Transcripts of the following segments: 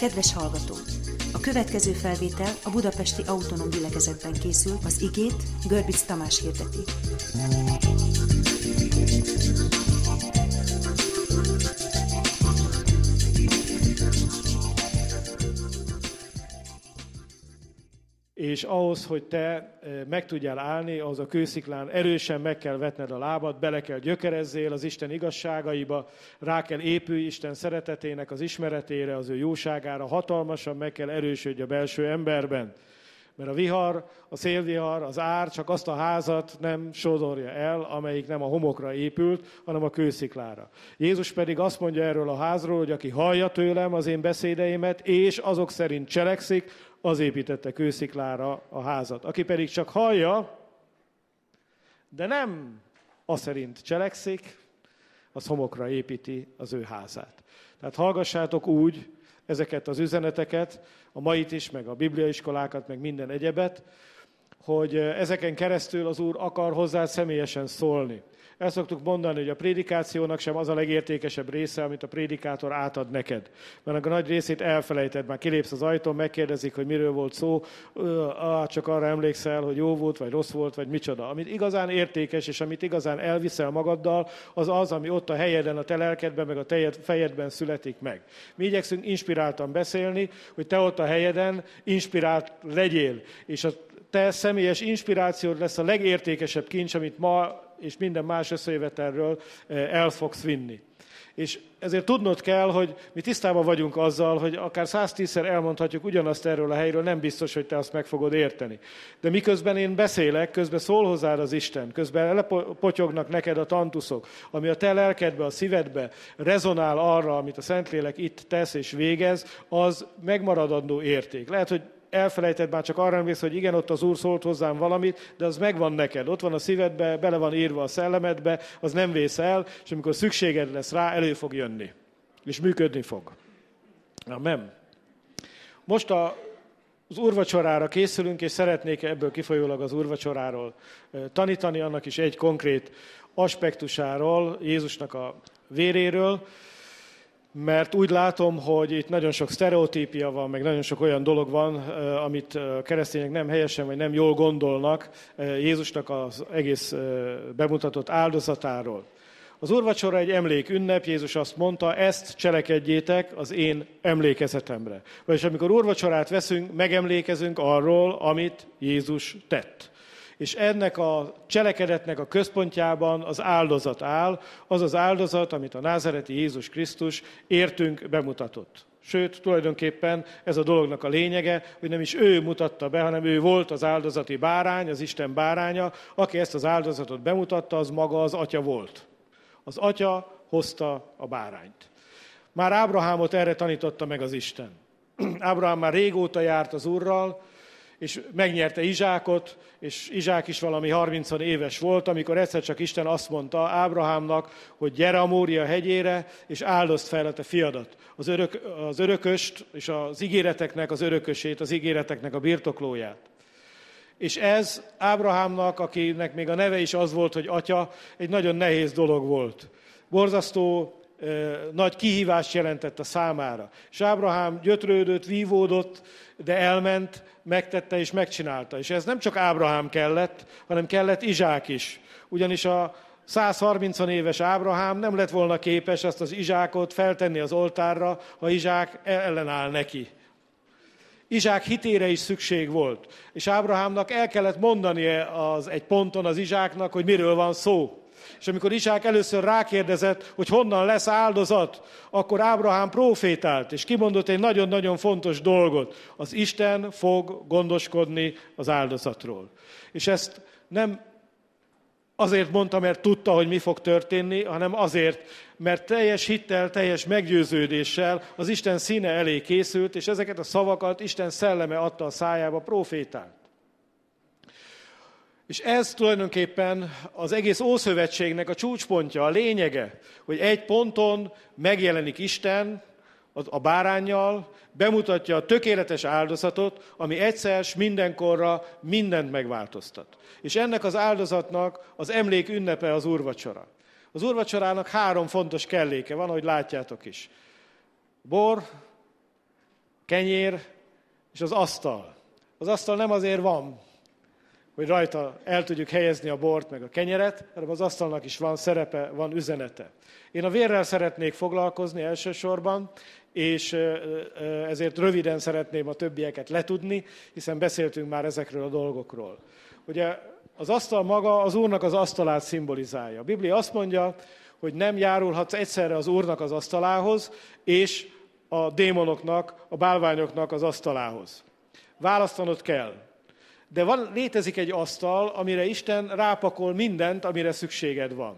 Kedves hallgató! A következő felvétel a Budapesti Autonóm Gyülekezetben készül, az igét Görbic Tamás hirdeti. És ahhoz, hogy te meg tudjál állni, az a kősziklán erősen meg kell vetned a lábad, bele kell gyökerezzél az Isten igazságaiba, rá kell épülj Isten szeretetének az ismeretére, az ő jóságára, hatalmasan meg kell erősödj a belső emberben. Mert a vihar, a szélvihar, az ár csak azt a házat nem sodorja el, amelyik nem a homokra épült, hanem a kősziklára. Jézus pedig azt mondja erről a házról, hogy aki hallja tőlem az én beszédeimet, és azok szerint cselekszik, az építette kősziklára a házat. Aki pedig csak hallja, de nem az szerint cselekszik, az homokra építi az ő házát. Tehát hallgassátok úgy ezeket az üzeneteket, a mait is, meg a bibliaiskolákat, meg minden egyebet, hogy ezeken keresztül az Úr akar hozzá személyesen szólni. El szoktuk mondani, hogy a prédikációnak sem az a legértékesebb része, amit a prédikátor átad neked. Mert a nagy részét elfelejted, már kilépsz az ajtón, megkérdezik, hogy miről volt szó, ah, csak arra emlékszel, hogy jó volt, vagy rossz volt, vagy micsoda. Amit igazán értékes, és amit igazán elviszel magaddal, az az, ami ott a helyeden, a te lelkedben, meg a te fejedben születik meg. Mi igyekszünk inspiráltan beszélni, hogy te ott a helyeden inspirált legyél, és a te személyes inspirációd lesz a legértékesebb kincs, amit ma és minden más összejövetelről eh, el fogsz vinni. És ezért tudnod kell, hogy mi tisztában vagyunk azzal, hogy akár 110-szer elmondhatjuk ugyanazt erről a helyről, nem biztos, hogy te azt meg fogod érteni. De miközben én beszélek, közben szól hozzád az Isten, közben lepotyognak neked a tantuszok, ami a te lelkedbe, a szívedbe rezonál arra, amit a Szentlélek itt tesz és végez, az megmaradandó érték. Lehet, hogy elfelejted, már csak arra emlékszel, hogy igen, ott az Úr szólt hozzám valamit, de az megvan neked, ott van a szívedbe, bele van írva a szellemedbe, az nem vész el, és amikor szükséged lesz rá, elő fog jönni, és működni fog. Amen. Most a, az úrvacsorára készülünk, és szeretnék ebből kifolyólag az úrvacsoráról tanítani, annak is egy konkrét aspektusáról, Jézusnak a véréről, mert úgy látom, hogy itt nagyon sok sztereotípia van, meg nagyon sok olyan dolog van, amit keresztények nem helyesen vagy nem jól gondolnak Jézusnak az egész bemutatott áldozatáról. Az úrvacsora egy emlék ünnep, Jézus azt mondta, ezt cselekedjétek az én emlékezetemre. Vagyis amikor úrvacsorát veszünk, megemlékezünk arról, amit Jézus tett és ennek a cselekedetnek a központjában az áldozat áll, az az áldozat, amit a názereti Jézus Krisztus értünk bemutatott. Sőt, tulajdonképpen ez a dolognak a lényege, hogy nem is ő mutatta be, hanem ő volt az áldozati bárány, az Isten báránya, aki ezt az áldozatot bemutatta, az maga az atya volt. Az atya hozta a bárányt. Már Ábrahámot erre tanította meg az Isten. Ábrahám már régóta járt az Úrral, és megnyerte Izsákot, és Izsák is valami 30 éves volt, amikor egyszer csak Isten azt mondta Ábrahámnak, hogy gyere a Mória hegyére, és áldozd fel a te fiadat. Az, örök, az örököst, és az ígéreteknek az örökösét, az ígéreteknek a birtoklóját. És ez Ábrahámnak, akinek még a neve is az volt, hogy atya, egy nagyon nehéz dolog volt. Borzasztó nagy kihívást jelentett a számára. És Ábrahám gyötrődött, vívódott, de elment, megtette és megcsinálta. És ez nem csak Ábrahám kellett, hanem kellett Izsák is. Ugyanis a 130 éves Ábrahám nem lett volna képes ezt az Izsákot feltenni az oltárra, ha Izsák ellenáll neki. Izsák hitére is szükség volt. És Ábrahámnak el kellett mondania az egy ponton az Izsáknak, hogy miről van szó. És amikor Isák először rákérdezett, hogy honnan lesz áldozat, akkor Ábrahám profétált, és kimondott egy nagyon-nagyon fontos dolgot. Az Isten fog gondoskodni az áldozatról. És ezt nem azért mondta, mert tudta, hogy mi fog történni, hanem azért, mert teljes hittel, teljes meggyőződéssel az Isten színe elé készült, és ezeket a szavakat Isten szelleme adta a szájába profétált. És ez tulajdonképpen az egész Ószövetségnek a csúcspontja, a lényege, hogy egy ponton megjelenik Isten a bárányjal, bemutatja a tökéletes áldozatot, ami egyszer mindenkorra mindent megváltoztat. És ennek az áldozatnak az emlék ünnepe az úrvacsora. Az úrvacsorának három fontos kelléke van, ahogy látjátok is. Bor, kenyér és az asztal. Az asztal nem azért van, hogy rajta el tudjuk helyezni a bort meg a kenyeret, hanem az asztalnak is van szerepe, van üzenete. Én a vérrel szeretnék foglalkozni elsősorban, és ezért röviden szeretném a többieket letudni, hiszen beszéltünk már ezekről a dolgokról. Ugye az asztal maga az Úrnak az asztalát szimbolizálja. A Biblia azt mondja, hogy nem járulhatsz egyszerre az Úrnak az asztalához, és a démonoknak, a bálványoknak az asztalához. Választanod kell. De van, létezik egy asztal, amire Isten rápakol mindent, amire szükséged van.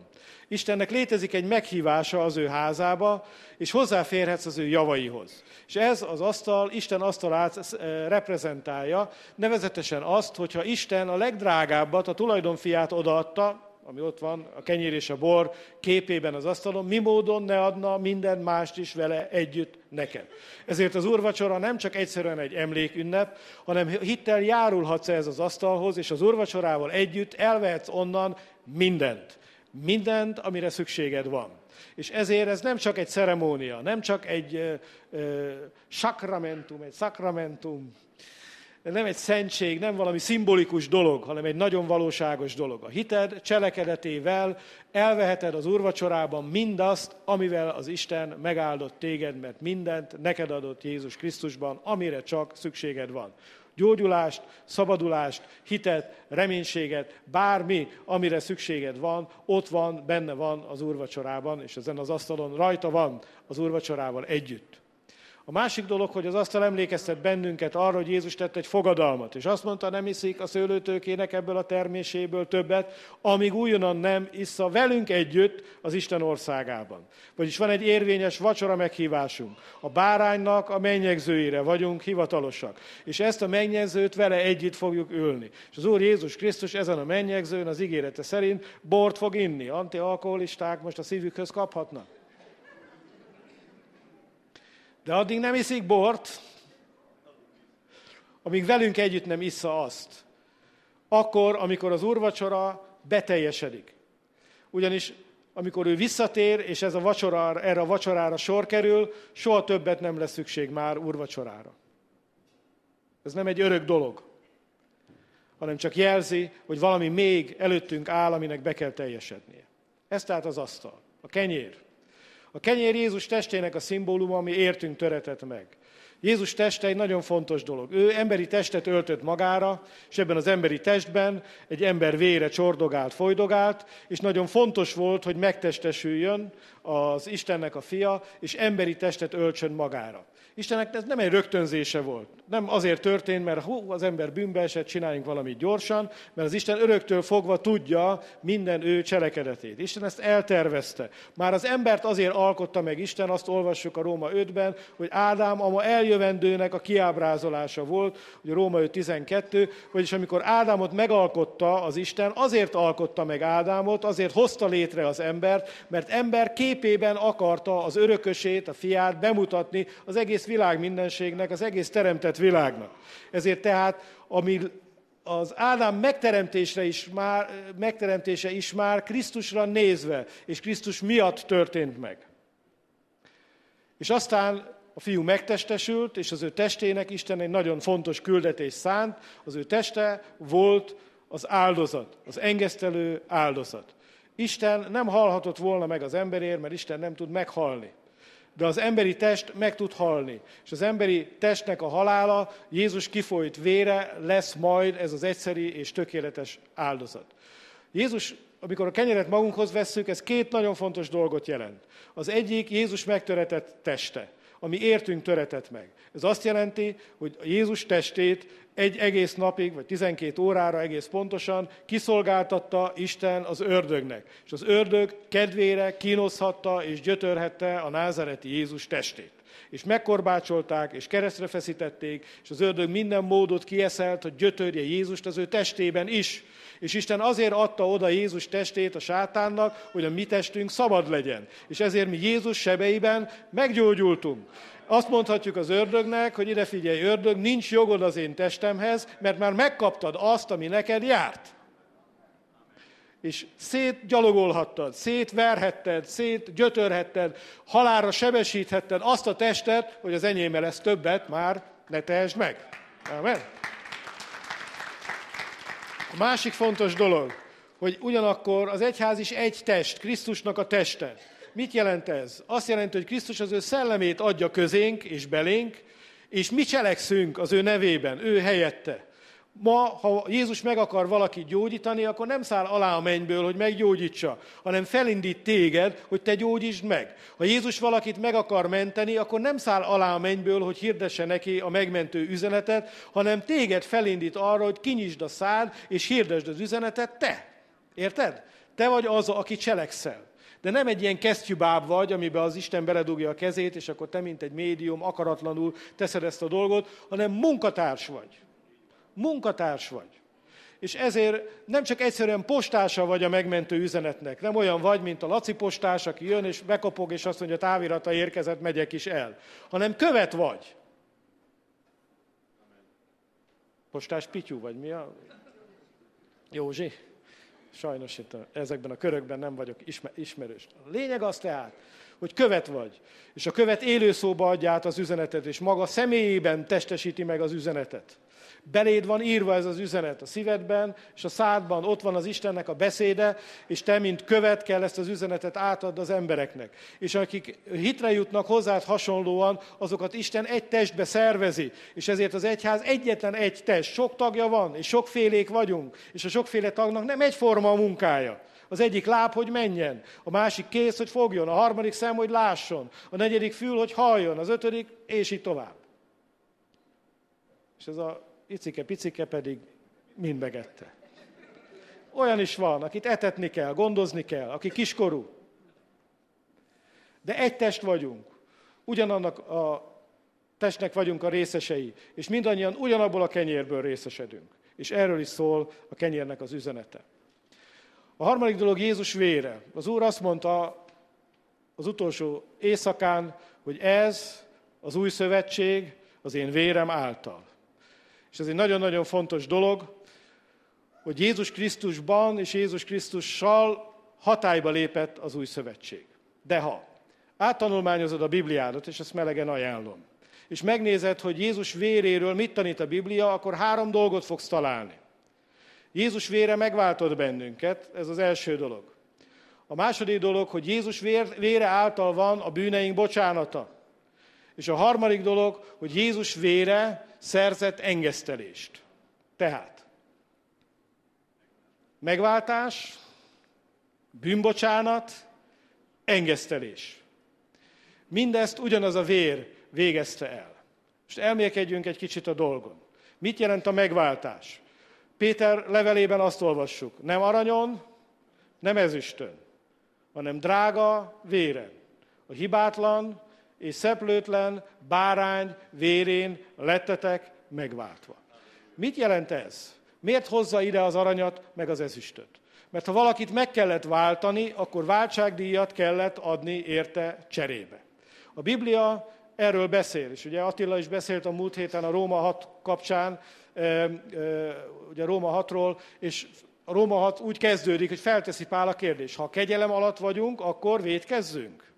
Istennek létezik egy meghívása az ő házába, és hozzáférhetsz az ő javaihoz. És ez az asztal, Isten asztalát eh, reprezentálja, nevezetesen azt, hogyha Isten a legdrágábbat, a tulajdonfiát odaadta, ami ott van, a kenyér és a bor képében az asztalon, mi módon ne adna minden mást is vele együtt neked. Ezért az úrvacsora nem csak egyszerűen egy emlékünnep, hanem hittel járulhatsz ez az asztalhoz, és az úrvacsorával együtt elvehetsz onnan mindent. Mindent, amire szükséged van. És ezért ez nem csak egy ceremónia, nem csak egy ö, ö, sakramentum, egy sakramentum, nem egy szentség, nem valami szimbolikus dolog, hanem egy nagyon valóságos dolog. A hited cselekedetével elveheted az úrvacsorában mindazt, amivel az Isten megáldott téged, mert mindent neked adott Jézus Krisztusban, amire csak szükséged van gyógyulást, szabadulást, hitet, reménységet, bármi, amire szükséged van, ott van, benne van az úrvacsorában, és ezen az asztalon rajta van az úrvacsorával együtt. A másik dolog, hogy az asztal emlékeztet bennünket arra, hogy Jézus tett egy fogadalmat, és azt mondta, nem iszik a szőlőtőkének ebből a terméséből többet, amíg újonnan nem issza velünk együtt az Isten országában. Vagyis van egy érvényes vacsora meghívásunk. A báránynak a mennyegzőire vagyunk hivatalosak. És ezt a mennyegzőt vele együtt fogjuk ülni. És az Úr Jézus Krisztus ezen a mennyegzőn az ígérete szerint bort fog inni. Antialkoholisták most a szívükhöz kaphatnak. De addig nem iszik bort, amíg velünk együtt nem issza azt. Akkor, amikor az úrvacsora beteljesedik. Ugyanis amikor ő visszatér, és ez a vacsora, erre a vacsorára sor kerül, soha többet nem lesz szükség már úrvacsorára. Ez nem egy örök dolog, hanem csak jelzi, hogy valami még előttünk áll, aminek be kell teljesednie. Ez tehát az asztal, a kenyér. A kenyér Jézus testének a szimbóluma, ami értünk töretett meg. Jézus teste egy nagyon fontos dolog. Ő emberi testet öltött magára, és ebben az emberi testben egy ember vére csordogált, folydogált, és nagyon fontos volt, hogy megtestesüljön az Istennek a fia, és emberi testet öltsön magára. Istennek ez nem egy rögtönzése volt. Nem azért történt, mert hú, az ember bűnbe esett, csináljunk valamit gyorsan, mert az Isten öröktől fogva tudja minden ő cselekedetét. Isten ezt eltervezte. Már az embert azért alkotta meg Isten, azt olvassuk a Róma 5-ben, hogy Ádám a ma eljövendőnek a kiábrázolása volt, ugye Róma 5 12, vagyis amikor Ádámot megalkotta az Isten, azért alkotta meg Ádámot, azért hozta létre az embert, mert ember képében akarta az örökösét, a fiát bemutatni az egész egész világ mindenségnek, az egész teremtett világnak. Ezért tehát, ami az Ádám megteremtése is már, megteremtése is már Krisztusra nézve, és Krisztus miatt történt meg. És aztán a fiú megtestesült, és az ő testének Isten egy nagyon fontos küldetés szánt. Az ő teste volt az áldozat, az engesztelő áldozat. Isten nem halhatott volna meg az emberért, mert Isten nem tud meghalni de az emberi test meg tud halni. És az emberi testnek a halála, Jézus kifolyt vére lesz majd ez az egyszeri és tökéletes áldozat. Jézus, amikor a kenyeret magunkhoz vesszük, ez két nagyon fontos dolgot jelent. Az egyik Jézus megtöretett teste ami értünk töretett meg. Ez azt jelenti, hogy Jézus testét egy egész napig, vagy 12 órára egész pontosan kiszolgáltatta Isten az ördögnek. És az ördög kedvére kínoszhatta és gyötörhette a názereti Jézus testét. És megkorbácsolták, és keresztre feszítették, és az ördög minden módot kieszelt, hogy gyötörje Jézust az ő testében is. És Isten azért adta oda Jézus testét a sátánnak, hogy a mi testünk szabad legyen. És ezért mi Jézus sebeiben meggyógyultunk. Azt mondhatjuk az ördögnek, hogy ide figyelj, ördög, nincs jogod az én testemhez, mert már megkaptad azt, ami neked járt. És szétgyalogolhattad, szétverhetted, szétgyötörhetted, halára sebesíthetted azt a testet, hogy az enyémmel lesz többet már ne tehesd meg. Amen. A másik fontos dolog, hogy ugyanakkor az egyház is egy test, Krisztusnak a teste. Mit jelent ez? Azt jelenti, hogy Krisztus az ő szellemét adja közénk és belénk, és mi cselekszünk az ő nevében, ő helyette. Ma, ha Jézus meg akar valakit gyógyítani, akkor nem száll alá a mennyből, hogy meggyógyítsa, hanem felindít téged, hogy te gyógyítsd meg. Ha Jézus valakit meg akar menteni, akkor nem száll alá a mennyből, hogy hirdesse neki a megmentő üzenetet, hanem téged felindít arra, hogy kinyisd a szád, és hirdesd az üzenetet te. Érted? Te vagy az, aki cselekszel. De nem egy ilyen kesztyűbáb vagy, amiben az Isten beledugja a kezét, és akkor te, mint egy médium, akaratlanul teszed ezt a dolgot, hanem munkatárs vagy. Munkatárs vagy. És ezért nem csak egyszerűen postása vagy a megmentő üzenetnek, nem olyan vagy, mint a Laci postás, aki jön és bekopog, és azt mondja, távirata érkezett, megyek is el, hanem követ vagy. Postás Pityú vagy mi a... Józsi? Sajnos itt ezekben a körökben nem vagyok ismer, ismerős. A lényeg az tehát, hogy követ vagy, és a követ élő szóba adja át az üzenetet, és maga személyében testesíti meg az üzenetet. Beléd van írva ez az üzenet a szívedben, és a szádban ott van az Istennek a beszéde, és te, mint követ kell ezt az üzenetet átad az embereknek. És akik hitre jutnak hozzád hasonlóan, azokat Isten egy testbe szervezi, és ezért az egyház egyetlen egy test. Sok tagja van, és sokfélék vagyunk, és a sokféle tagnak nem egyforma a munkája. Az egyik láb, hogy menjen, a másik kéz, hogy fogjon, a harmadik szem, hogy lásson, a negyedik fül, hogy halljon, az ötödik, és így tovább. És ez a icike-picike pedig mind megette. Olyan is van, akit etetni kell, gondozni kell, aki kiskorú. De egy test vagyunk. Ugyanannak a testnek vagyunk a részesei, és mindannyian ugyanabból a kenyérből részesedünk. És erről is szól a kenyérnek az üzenete. A harmadik dolog Jézus vére. Az Úr azt mondta az utolsó éjszakán, hogy ez az új szövetség az én vérem által. És ez egy nagyon-nagyon fontos dolog, hogy Jézus Krisztusban és Jézus Krisztussal hatályba lépett az új szövetség. De ha áttanulmányozod a Bibliádat, és ezt melegen ajánlom, és megnézed, hogy Jézus véréről mit tanít a Biblia, akkor három dolgot fogsz találni. Jézus vére megváltott bennünket, ez az első dolog. A második dolog, hogy Jézus vére által van a bűneink bocsánata. És a harmadik dolog, hogy Jézus vére szerzett engesztelést. Tehát megváltás, bűnbocsánat, engesztelés. Mindezt ugyanaz a vér végezte el. Most elmélkedjünk egy kicsit a dolgon. Mit jelent a megváltás? Péter levelében azt olvassuk, nem aranyon, nem ezüstön, hanem drága véren. A hibátlan, és szeplőtlen bárány vérén lettetek megváltva. Mit jelent ez? Miért hozza ide az aranyat, meg az ezüstöt? Mert ha valakit meg kellett váltani, akkor váltságdíjat kellett adni érte cserébe. A Biblia erről beszél, és ugye Attila is beszélt a múlt héten a Róma 6 kapcsán, ugye Róma 6-ról, és a Róma 6 úgy kezdődik, hogy felteszi Pál a kérdés, ha kegyelem alatt vagyunk, akkor védkezzünk.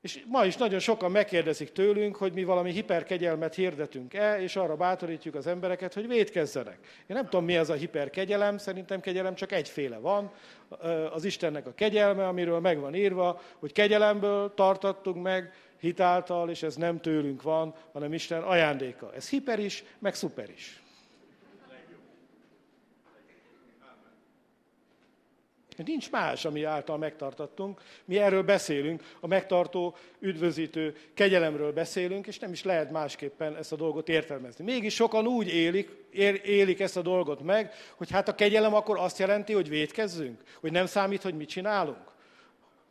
És ma is nagyon sokan megkérdezik tőlünk, hogy mi valami hiperkegyelmet hirdetünk-e, és arra bátorítjuk az embereket, hogy védkezzenek. Én nem tudom, mi az a hiperkegyelem, szerintem kegyelem csak egyféle van. Az Istennek a kegyelme, amiről meg van írva, hogy kegyelemből tartattunk meg hitáltal, és ez nem tőlünk van, hanem Isten ajándéka. Ez hiper is, meg szuper is. Nincs más, ami által megtartattunk. Mi erről beszélünk, a megtartó, üdvözítő kegyelemről beszélünk, és nem is lehet másképpen ezt a dolgot értelmezni. Mégis sokan úgy élik, élik ezt a dolgot meg, hogy hát a kegyelem akkor azt jelenti, hogy védkezzünk, hogy nem számít, hogy mit csinálunk.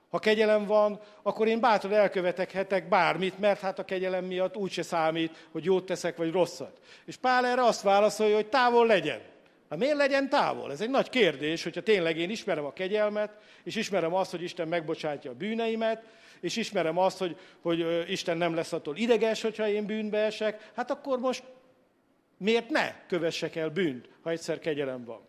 Ha kegyelem van, akkor én bátran elkövetekhetek bármit, mert hát a kegyelem miatt úgyse számít, hogy jót teszek, vagy rosszat. És Pál erre azt válaszolja, hogy távol legyen. Hát miért legyen távol? Ez egy nagy kérdés, hogyha tényleg én ismerem a kegyelmet, és ismerem azt, hogy Isten megbocsátja a bűneimet, és ismerem azt, hogy, hogy Isten nem lesz attól ideges, hogyha én bűnbe esek, hát akkor most miért ne kövessek el bűnt, ha egyszer kegyelem van?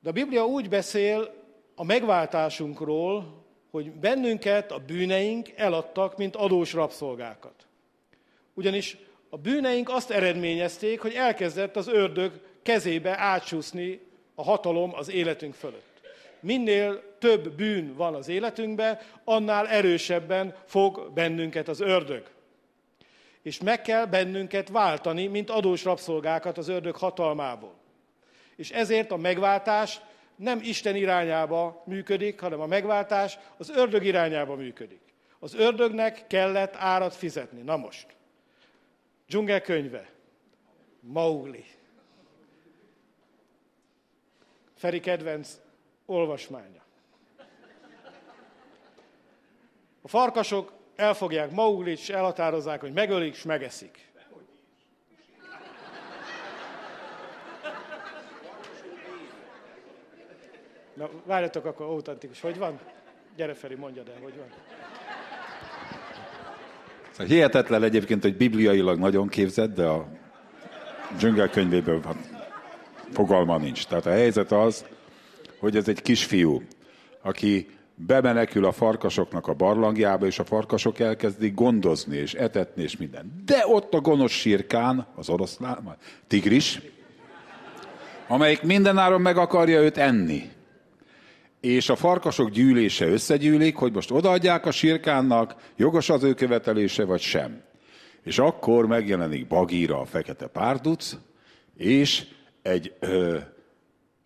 De a Biblia úgy beszél a megváltásunkról, hogy bennünket a bűneink eladtak, mint adós rabszolgákat. Ugyanis a bűneink azt eredményezték, hogy elkezdett az ördög kezébe átsúszni a hatalom az életünk fölött. Minél több bűn van az életünkben, annál erősebben fog bennünket az ördög. És meg kell bennünket váltani, mint adós rabszolgákat az ördög hatalmából. És ezért a megváltás nem Isten irányába működik, hanem a megváltás az ördög irányába működik. Az ördögnek kellett árat fizetni. Na most. Dzsungel könyve. Maugli. Feri kedvenc olvasmánya. A farkasok elfogják Mauglit, és elhatározzák, hogy megölik, és megeszik. Na, várjatok akkor autentikus. Hogy van? Gyere Feri, mondjad el, hogy van. Szóval hihetetlen egyébként, hogy bibliailag nagyon képzett, de a dzsungel könyvéből van. fogalma nincs. Tehát a helyzet az, hogy ez egy kisfiú, aki bemenekül a farkasoknak a barlangjába, és a farkasok elkezdik gondozni, és etetni, és minden. De ott a gonosz sírkán, az oroszlán, tigris, amelyik mindenáron meg akarja őt enni és a farkasok gyűlése összegyűlik, hogy most odaadják a sirkánnak, jogos az ő követelése, vagy sem. És akkor megjelenik Bagíra a fekete párduc, és egy ö,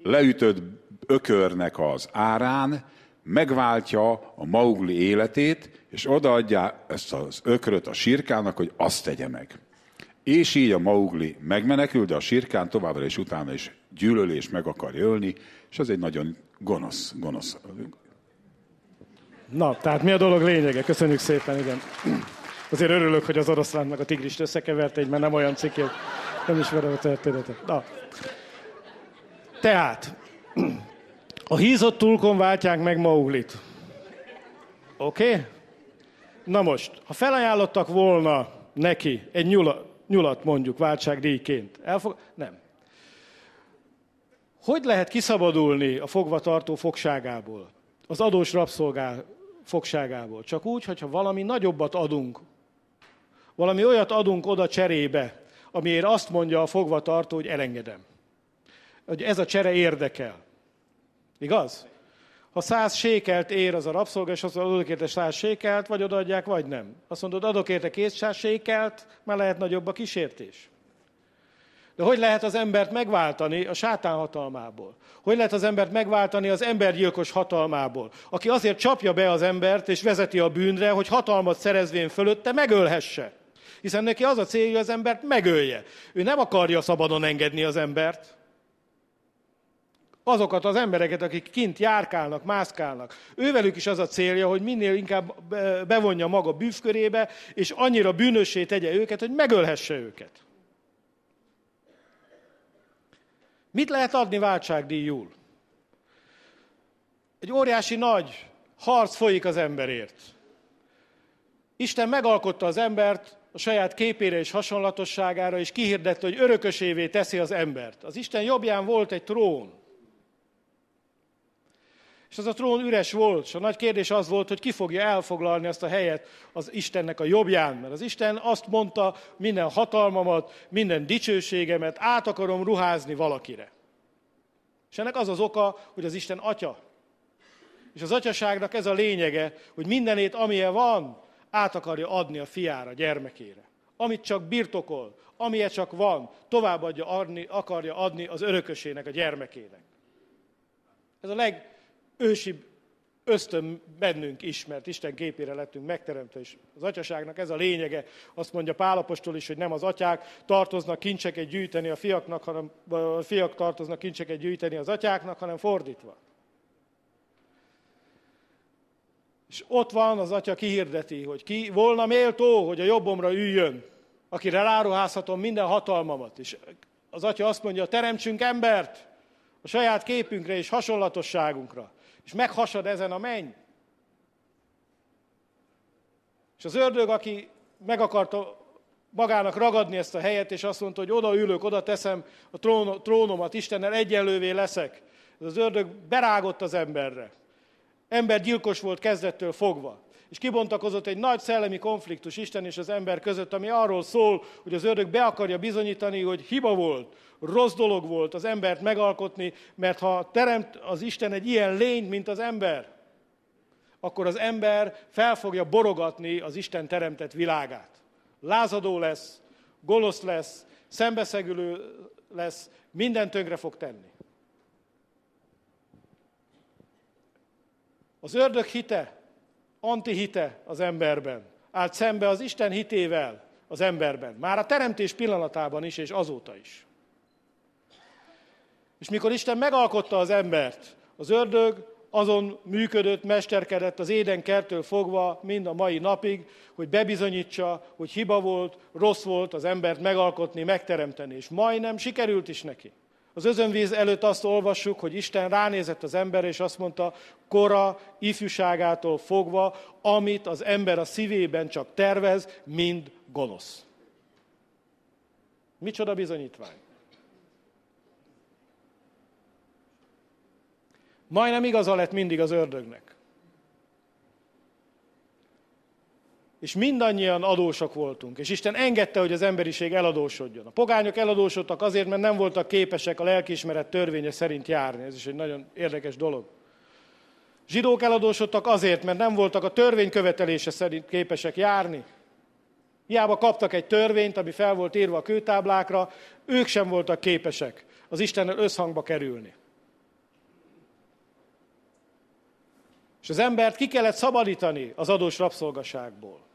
leütött ökörnek az árán megváltja a Maugli életét, és odaadja ezt az ökröt a sirkának, hogy azt tegye meg. És így a Maugli megmenekül, de a sirkán továbbra is utána is gyűlölés meg akar ölni, és ez egy nagyon gonosz, gonosz. Na, tehát mi a dolog lényege? Köszönjük szépen, igen. Azért örülök, hogy az oroszlán meg a tigrist összekevert egy, mert nem olyan cikk, nem ismerem a történetet. Na. Tehát, a hízott tulkon váltják meg Mauglit. Oké? Okay? Na most, ha felajánlottak volna neki egy nyula, nyulat mondjuk váltságdíjként, elfog... Nem. Hogy lehet kiszabadulni a fogvatartó fogságából, az adós rabszolgá fogságából? Csak úgy, hogyha valami nagyobbat adunk, valami olyat adunk oda cserébe, amiért azt mondja a fogvatartó, hogy elengedem. Hogy ez a csere érdekel. Igaz? Ha száz sékelt ér az a rabszolga, és azt mondod, adok érte száz sékelt, vagy odaadják, vagy nem. Azt mondod, adok érte kétszáz sékelt, már lehet nagyobb a kísértés. De hogy lehet az embert megváltani a sátán hatalmából? Hogy lehet az embert megváltani az embergyilkos hatalmából? Aki azért csapja be az embert és vezeti a bűnre, hogy hatalmat szerezvén fölötte megölhesse. Hiszen neki az a célja, hogy az embert megölje. Ő nem akarja szabadon engedni az embert. Azokat az embereket, akik kint járkálnak, mászkálnak, ővelük is az a célja, hogy minél inkább bevonja maga bűvkörébe, és annyira bűnössé tegye őket, hogy megölhesse őket. Mit lehet adni váltságdíjul? Egy óriási nagy harc folyik az emberért. Isten megalkotta az embert a saját képére és hasonlatosságára, és kihirdette, hogy örökösévé teszi az embert. Az Isten jobbján volt egy trón. És az a trón üres volt, és a nagy kérdés az volt, hogy ki fogja elfoglalni azt a helyet az Istennek a jobbján. Mert az Isten azt mondta, minden hatalmamat, minden dicsőségemet át akarom ruházni valakire. És ennek az az oka, hogy az Isten atya. És az atyaságnak ez a lényege, hogy mindenét, amilyen van, át akarja adni a fiára, gyermekére. Amit csak birtokol, amilyen csak van, továbbadja, adni, akarja adni az örökösének, a gyermekének. Ez a leg, ősi ösztön bennünk is, mert Isten képére lettünk megteremtve, és az atyaságnak ez a lényege. Azt mondja Pálapostól is, hogy nem az atyák tartoznak kincseket gyűjteni a fiaknak, hanem a fiak tartoznak kincseket gyűjteni az atyáknak, hanem fordítva. És ott van az atya kihirdeti, hogy ki volna méltó, hogy a jobbomra üljön, akire ráruházhatom minden hatalmamat. És az atya azt mondja, teremtsünk embert a saját képünkre és hasonlatosságunkra és meghasad ezen a menny. És az ördög, aki meg akarta magának ragadni ezt a helyet, és azt mondta, hogy oda ülök, oda teszem a trónomat, Istennel egyenlővé leszek. Ez az ördög berágott az emberre. Ember gyilkos volt kezdettől fogva. És kibontakozott egy nagy szellemi konfliktus Isten és az ember között, ami arról szól, hogy az ördög be akarja bizonyítani, hogy hiba volt, rossz dolog volt az embert megalkotni, mert ha teremt az Isten egy ilyen lényt, mint az ember, akkor az ember fel fogja borogatni az Isten teremtett világát. Lázadó lesz, gonosz lesz, szembeszegülő lesz, minden tönkre fog tenni. Az ördög hite, antihite az emberben, állt szembe az Isten hitével az emberben. Már a teremtés pillanatában is, és azóta is. És mikor Isten megalkotta az embert, az ördög azon működött, mesterkedett az édenkertől fogva mind a mai napig, hogy bebizonyítsa, hogy hiba volt, rossz volt az embert megalkotni, megteremteni. És majdnem sikerült is neki. Az özönvíz előtt azt olvassuk, hogy Isten ránézett az emberre, és azt mondta, kora, ifjúságától fogva, amit az ember a szívében csak tervez, mind gonosz. Micsoda bizonyítvány. Majdnem igaza lett mindig az ördögnek. És mindannyian adósak voltunk. És Isten engedte, hogy az emberiség eladósodjon. A pogányok eladósodtak azért, mert nem voltak képesek a lelkiismeret törvénye szerint járni. Ez is egy nagyon érdekes dolog. Zsidók eladósodtak azért, mert nem voltak a törvény követelése szerint képesek járni. Hiába kaptak egy törvényt, ami fel volt írva a kőtáblákra, ők sem voltak képesek az Istennel összhangba kerülni. És az embert ki kellett szabadítani az adós rabszolgaságból.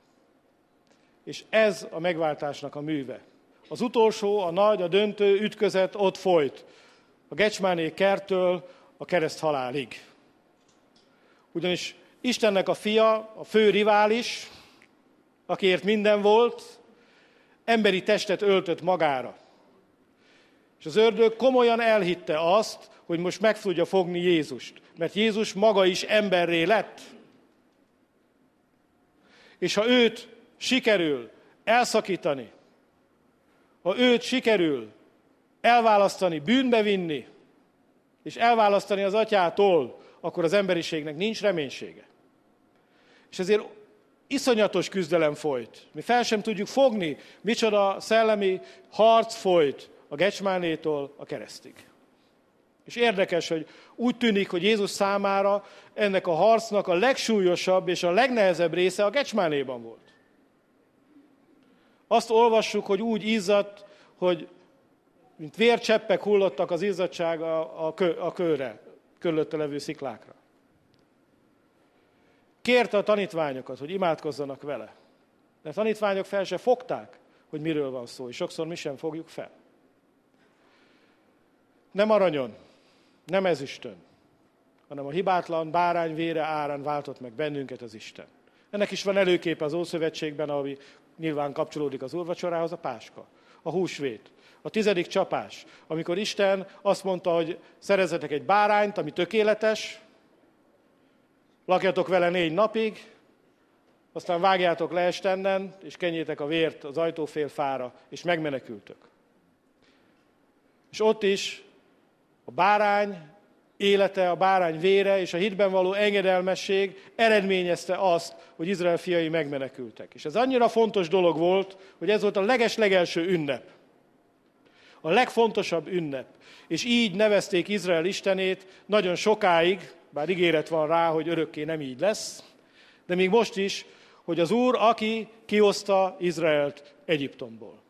És ez a megváltásnak a műve. Az utolsó, a nagy, a döntő ütközet ott folyt. A Gecsmáné kertől a kereszt halálig. Ugyanis Istennek a fia, a fő rivális, akiért minden volt, emberi testet öltött magára. És az ördög komolyan elhitte azt, hogy most meg tudja fogni Jézust. Mert Jézus maga is emberré lett. És ha őt sikerül elszakítani, ha őt sikerül elválasztani, bűnbe vinni, és elválasztani az atyától, akkor az emberiségnek nincs reménysége. És ezért iszonyatos küzdelem folyt. Mi fel sem tudjuk fogni, micsoda szellemi harc folyt a Gecsmánétól a keresztig. És érdekes, hogy úgy tűnik, hogy Jézus számára ennek a harcnak a legsúlyosabb és a legnehezebb része a Gecsmánéban volt. Azt olvassuk, hogy úgy izzadt, hogy mint vércseppek hullottak az izzadság a, a, kö, a kőre, körülötte levő sziklákra. Kérte a tanítványokat, hogy imádkozzanak vele. De a tanítványok fel se fogták, hogy miről van szó, és sokszor mi sem fogjuk fel. Nem aranyon, nem ezüstön, hanem a hibátlan bárány vére árán váltott meg bennünket az Isten. Ennek is van előképe az Ószövetségben, ami nyilván kapcsolódik az úrvacsorához, a páska, a húsvét, a tizedik csapás, amikor Isten azt mondta, hogy szerezzetek egy bárányt, ami tökéletes, lakjatok vele négy napig, aztán vágjátok le estennen, és kenjétek a vért az ajtófél fára, és megmenekültök. És ott is a bárány élete, a bárány vére és a hitben való engedelmesség eredményezte azt, hogy Izrael fiai megmenekültek. És ez annyira fontos dolog volt, hogy ez volt a leges-legelső ünnep. A legfontosabb ünnep. És így nevezték Izrael istenét nagyon sokáig, bár ígéret van rá, hogy örökké nem így lesz, de még most is, hogy az Úr, aki kihozta Izraelt Egyiptomból.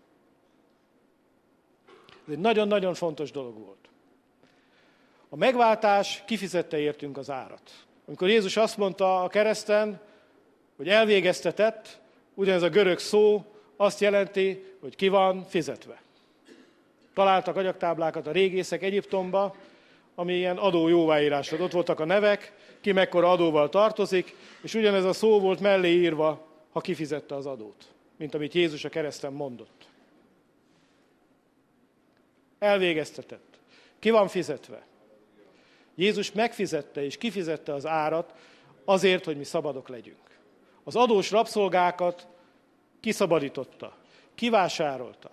Ez egy nagyon-nagyon fontos dolog volt. A megváltás kifizette értünk az árat. Amikor Jézus azt mondta a kereszten, hogy elvégeztetett, ugyanez a görög szó azt jelenti, hogy ki van fizetve. Találtak agyaktáblákat a régészek Egyiptomba, ami ilyen adó jóváírás Ott voltak a nevek, ki mekkora adóval tartozik, és ugyanez a szó volt mellé írva, ha kifizette az adót, mint amit Jézus a kereszten mondott. Elvégeztetett. Ki van fizetve? Jézus megfizette és kifizette az árat azért, hogy mi szabadok legyünk. Az adós rabszolgákat kiszabadította, kivásárolta.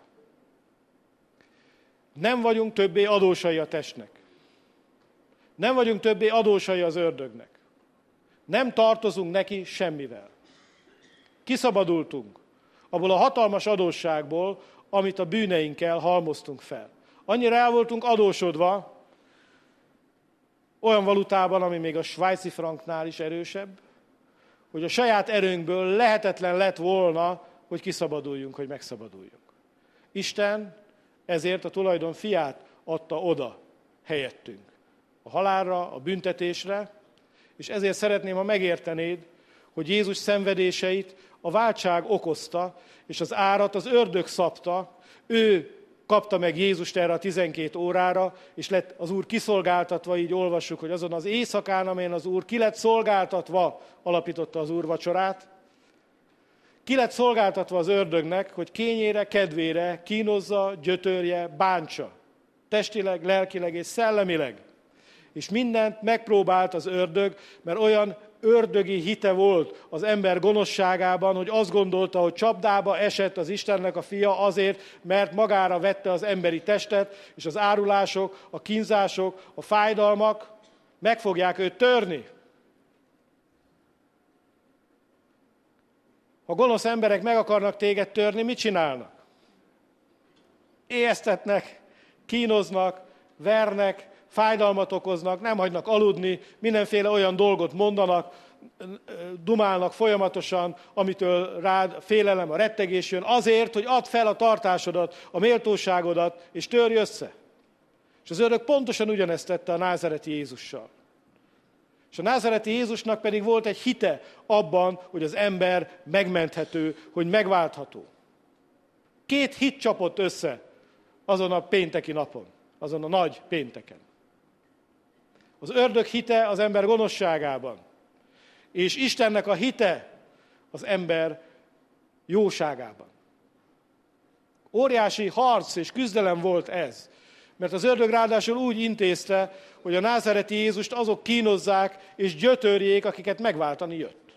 Nem vagyunk többé adósai a testnek. Nem vagyunk többé adósai az ördögnek. Nem tartozunk neki semmivel. Kiszabadultunk abból a hatalmas adósságból, amit a bűneinkkel halmoztunk fel. Annyira el voltunk adósodva, olyan valutában, ami még a svájci franknál is erősebb, hogy a saját erőnkből lehetetlen lett volna, hogy kiszabaduljunk, hogy megszabaduljunk. Isten ezért a tulajdon fiát adta oda helyettünk. A halálra, a büntetésre, és ezért szeretném, ha megértenéd, hogy Jézus szenvedéseit a váltság okozta, és az árat az ördög szabta, ő kapta meg Jézust erre a 12 órára, és lett az Úr kiszolgáltatva, így olvassuk, hogy azon az éjszakán, amelyen az Úr ki lett szolgáltatva, alapította az Úr vacsorát, ki lett szolgáltatva az ördögnek, hogy kényére, kedvére kínozza, gyötörje, bántsa. Testileg, lelkileg és szellemileg. És mindent megpróbált az ördög, mert olyan ördögi hite volt az ember gonoszságában, hogy azt gondolta, hogy csapdába esett az Istennek a fia azért, mert magára vette az emberi testet, és az árulások, a kínzások, a fájdalmak meg fogják őt törni. Ha gonosz emberek meg akarnak téged törni, mit csinálnak? Éjeztetnek, kínoznak, vernek, fájdalmat okoznak, nem hagynak aludni, mindenféle olyan dolgot mondanak, dumálnak folyamatosan, amitől rád félelem, a rettegés jön, azért, hogy add fel a tartásodat, a méltóságodat, és törj össze. És az örök pontosan ugyanezt tette a názereti Jézussal. És a názereti Jézusnak pedig volt egy hite abban, hogy az ember megmenthető, hogy megváltható. Két hit csapott össze azon a pénteki napon, azon a nagy pénteken. Az ördög hite az ember gonoszságában, és Istennek a hite az ember jóságában. Óriási harc és küzdelem volt ez. Mert az ördög ráadásul úgy intézte, hogy a názereti Jézust azok kínozzák és gyötörjék, akiket megváltani jött.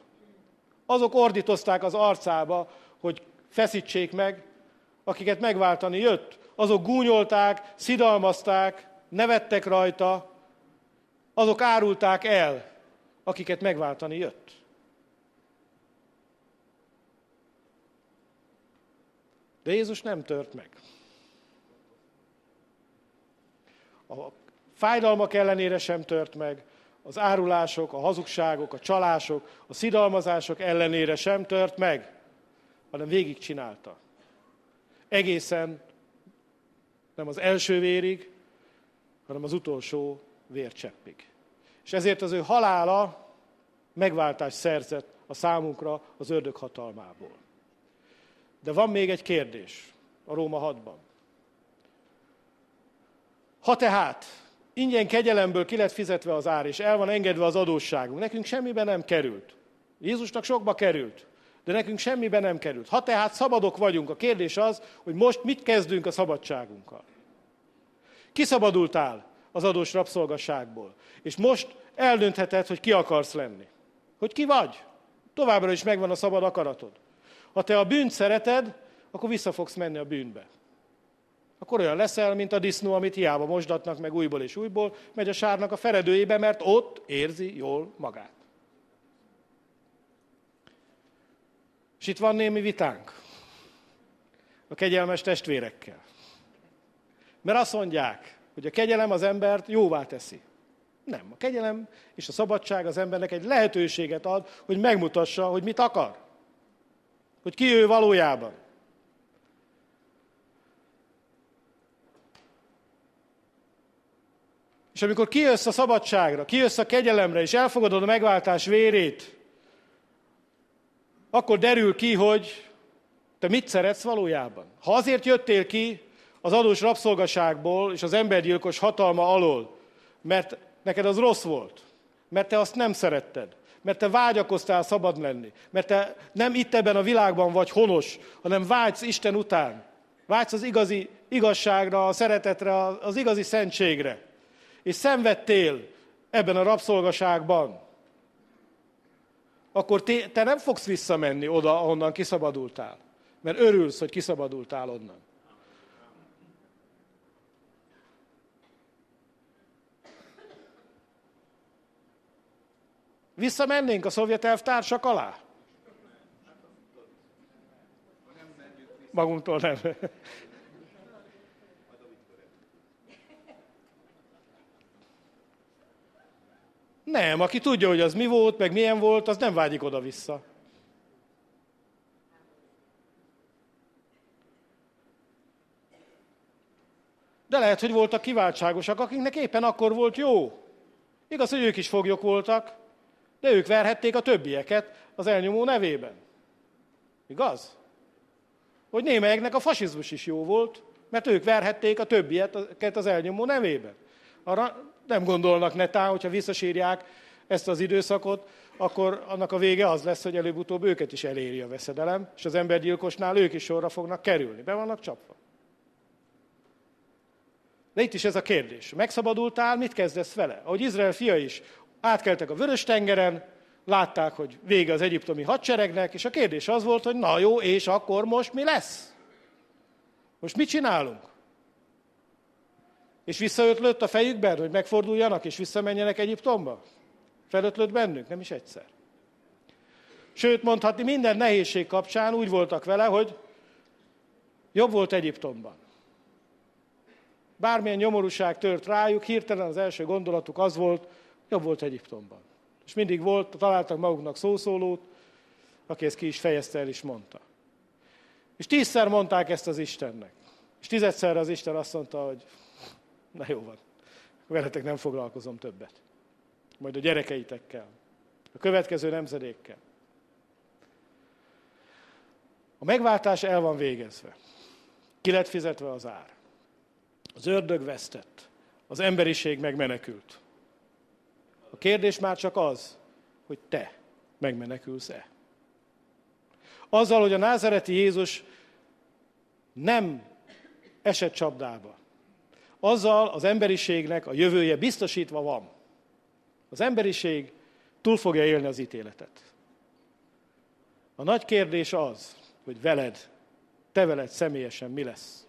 Azok ordítozták az arcába, hogy feszítsék meg, akiket megváltani jött. Azok gúnyolták, szidalmazták, nevettek rajta, azok árulták el, akiket megváltani jött. De Jézus nem tört meg. A fájdalmak ellenére sem tört meg, az árulások, a hazugságok, a csalások, a szidalmazások ellenére sem tört meg, hanem végigcsinálta. Egészen nem az első vérig, hanem az utolsó vércseppig. És ezért az ő halála megváltást szerzett a számunkra az ördög hatalmából. De van még egy kérdés a Róma 6-ban. Ha tehát ingyen kegyelemből ki lett fizetve az ár, és el van engedve az adósságunk, nekünk semmibe nem került. Jézusnak sokba került, de nekünk semmibe nem került. Ha tehát szabadok vagyunk, a kérdés az, hogy most mit kezdünk a szabadságunkkal. Kiszabadultál az adós rabszolgasságból. És most eldöntheted, hogy ki akarsz lenni. Hogy ki vagy. Továbbra is megvan a szabad akaratod. Ha te a bűnt szereted, akkor vissza fogsz menni a bűnbe. Akkor olyan leszel, mint a disznó, amit hiába mosdatnak meg újból és újból, megy a sárnak a feredőjébe, mert ott érzi jól magát. És itt van némi vitánk a kegyelmes testvérekkel. Mert azt mondják, hogy a kegyelem az embert jóvá teszi. Nem, a kegyelem és a szabadság az embernek egy lehetőséget ad, hogy megmutassa, hogy mit akar. Hogy ki ő valójában. És amikor kijössz a szabadságra, kijössz a kegyelemre, és elfogadod a megváltás vérét, akkor derül ki, hogy te mit szeretsz valójában. Ha azért jöttél ki az adós rabszolgaságból és az embergyilkos hatalma alól, mert neked az rossz volt, mert te azt nem szeretted, mert te vágyakoztál szabad lenni, mert te nem itt ebben a világban vagy honos, hanem vágysz Isten után, vágysz az igazi igazságra, a szeretetre, az igazi szentségre, és szenvedtél ebben a rabszolgaságban, akkor te, nem fogsz visszamenni oda, ahonnan kiszabadultál, mert örülsz, hogy kiszabadultál onnan. Visszamennénk a szovjet elvtársak alá? Magunktól nem. Nem, aki tudja, hogy az mi volt, meg milyen volt, az nem vágyik oda-vissza. De lehet, hogy voltak kiváltságosak, akiknek éppen akkor volt jó. Igaz, hogy ők is foglyok voltak, de ők verhették a többieket az elnyomó nevében. Igaz? Hogy némelyeknek a fasizmus is jó volt, mert ők verhették a többieket az elnyomó nevében. Arra nem gondolnak netán, hogyha visszasírják ezt az időszakot, akkor annak a vége az lesz, hogy előbb-utóbb őket is eléri a veszedelem, és az embergyilkosnál ők is sorra fognak kerülni. Be vannak csapva. De itt is ez a kérdés. Megszabadultál, mit kezdesz vele? Ahogy Izrael fia is átkeltek a Vörös-tengeren, látták, hogy vége az egyiptomi hadseregnek, és a kérdés az volt, hogy na jó, és akkor most mi lesz? Most mit csinálunk? És visszaötlött a fejükben, hogy megforduljanak és visszamenjenek Egyiptomba? Felötlött bennük, nem is egyszer. Sőt, mondhatni, minden nehézség kapcsán úgy voltak vele, hogy jobb volt Egyiptomban. Bármilyen nyomorúság tört rájuk, hirtelen az első gondolatuk az volt, jobb volt Egyiptomban. És mindig volt, találtak maguknak szószólót, aki ezt ki is fejezte el is mondta. És tízszer mondták ezt az Istennek. És tizedszer az Isten azt mondta, hogy na jó van, veletek nem foglalkozom többet. Majd a gyerekeitekkel, a következő nemzedékkel. A megváltás el van végezve. Ki lett fizetve az ár. Az ördög vesztett. Az emberiség megmenekült. A kérdés már csak az, hogy te megmenekülsz-e. Azzal, hogy a názereti Jézus nem esett csapdába. Azzal az emberiségnek a jövője biztosítva van. Az emberiség túl fogja élni az ítéletet. A nagy kérdés az, hogy veled, te veled személyesen mi lesz.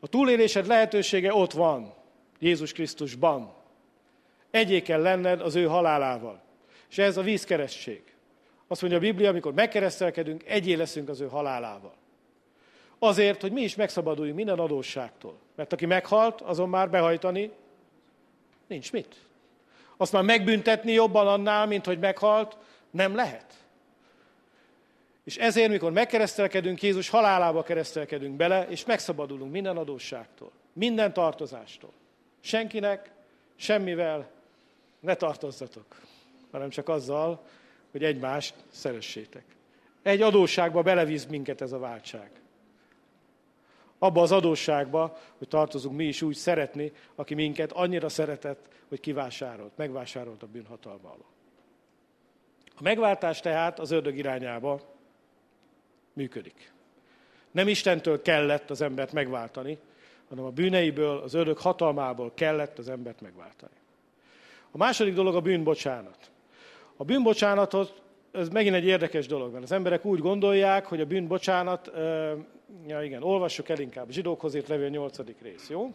A túlélésed lehetősége ott van, Jézus Krisztusban. Egyé lenned az ő halálával. És ez a vízkeresztség. Azt mondja a Biblia, amikor megkeresztelkedünk, egyé leszünk az ő halálával. Azért, hogy mi is megszabaduljunk minden adósságtól. Mert aki meghalt, azon már behajtani nincs mit. Azt már megbüntetni jobban annál, mint hogy meghalt, nem lehet. És ezért, mikor megkeresztelkedünk, Jézus halálába keresztelkedünk bele, és megszabadulunk minden adósságtól, minden tartozástól. Senkinek, semmivel ne tartozzatok, hanem csak azzal, hogy egymást szeressétek. Egy adósságba belevíz minket ez a váltság. Abba az adósságba, hogy tartozunk mi is úgy szeretni, aki minket annyira szeretett, hogy kivásárolt, megvásárolt a bűnhatalma alól. A megváltás tehát az ördög irányába működik. Nem Istentől kellett az embert megváltani, hanem a bűneiből, az ördög hatalmából kellett az embert megváltani. A második dolog a bűnbocsánat. A bűnbocsánatot, ez megint egy érdekes dolog, mert az emberek úgy gondolják, hogy a bűnbocsánat, ja igen, olvassuk el inkább, zsidókhoz írt levél 8. rész, jó?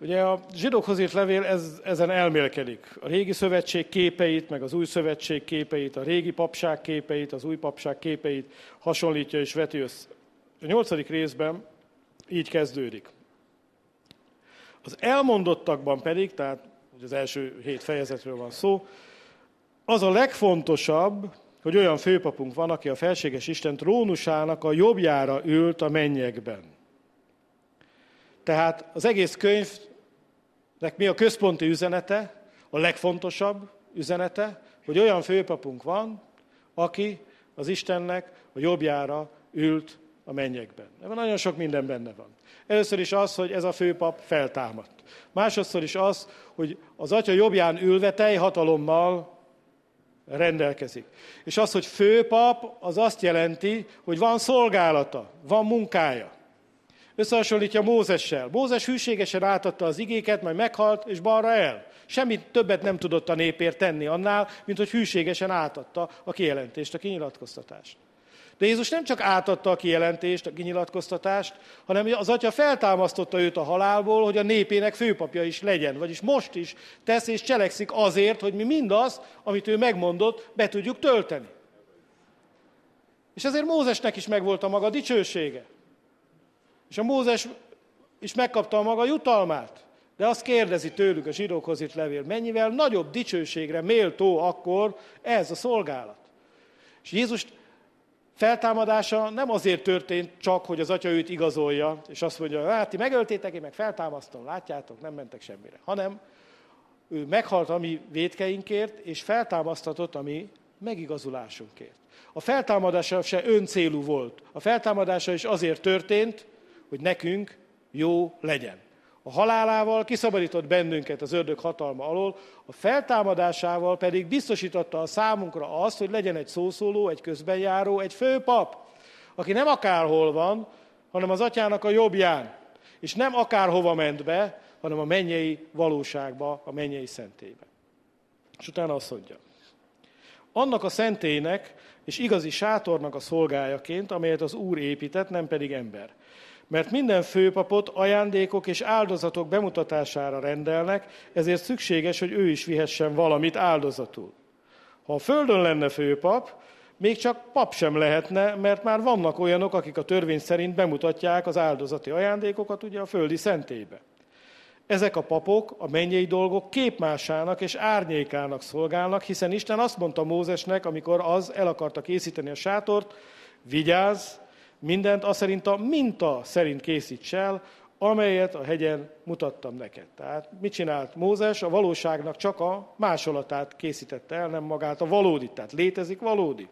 Ugye a zsidókhoz írt levél ez, ezen elmélkedik. A régi szövetség képeit, meg az új szövetség képeit, a régi papság képeit, az új papság képeit hasonlítja és veti össze. A nyolcadik részben így kezdődik. Az elmondottakban pedig, tehát az első hét fejezetről van szó, az a legfontosabb, hogy olyan főpapunk van, aki a felséges Isten trónusának a jobbjára ült a mennyekben. Tehát az egész könyv nek mi a központi üzenete, a legfontosabb üzenete, hogy olyan főpapunk van, aki az Istennek a jobbjára ült a mennyekben. Ebben nagyon sok minden benne van. Először is az, hogy ez a főpap feltámadt. Másodszor is az, hogy az atya jobbján ülve teljhatalommal rendelkezik. És az, hogy főpap, az azt jelenti, hogy van szolgálata, van munkája. Összehasonlítja Mózessel. Mózes hűségesen átadta az igéket, majd meghalt, és balra el. Semmit többet nem tudott a népért tenni annál, mint hogy hűségesen átadta a kijelentést, a kinyilatkoztatást. De Jézus nem csak átadta a kijelentést, a kinyilatkoztatást, hanem az atya feltámasztotta őt a halálból, hogy a népének főpapja is legyen. Vagyis most is tesz és cselekszik azért, hogy mi mindazt, amit ő megmondott, be tudjuk tölteni. És ezért Mózesnek is megvolt a maga dicsősége. És a Mózes is megkapta a maga jutalmát. De azt kérdezi tőlük a zsidókhoz itt levél, mennyivel nagyobb dicsőségre méltó akkor ez a szolgálat. És Jézus feltámadása nem azért történt csak, hogy az atya őt igazolja, és azt mondja, hát ti megöltétek, én meg feltámasztom, látjátok, nem mentek semmire. Hanem ő meghalt a mi védkeinkért, és feltámasztatott a mi megigazulásunkért. A feltámadása se öncélú volt. A feltámadása is azért történt, hogy nekünk jó legyen. A halálával kiszabadított bennünket az ördög hatalma alól, a feltámadásával pedig biztosította a számunkra azt, hogy legyen egy szószóló, egy közbenjáró, egy főpap, aki nem akárhol van, hanem az atyának a jobbján. És nem akárhova ment be, hanem a mennyei valóságba, a mennyei szentélybe. És utána azt mondja, annak a szentélynek és igazi sátornak a szolgájaként, amelyet az Úr épített, nem pedig ember mert minden főpapot ajándékok és áldozatok bemutatására rendelnek, ezért szükséges, hogy ő is vihessen valamit áldozatul. Ha a földön lenne főpap, még csak pap sem lehetne, mert már vannak olyanok, akik a törvény szerint bemutatják az áldozati ajándékokat ugye a földi szentélybe. Ezek a papok a mennyei dolgok képmásának és árnyékának szolgálnak, hiszen Isten azt mondta Mózesnek, amikor az el akarta készíteni a sátort, vigyázz, mindent azt szerint a minta szerint készíts el, amelyet a hegyen mutattam neked. Tehát mit csinált Mózes? A valóságnak csak a másolatát készítette el, nem magát a valódi. Tehát létezik valódi.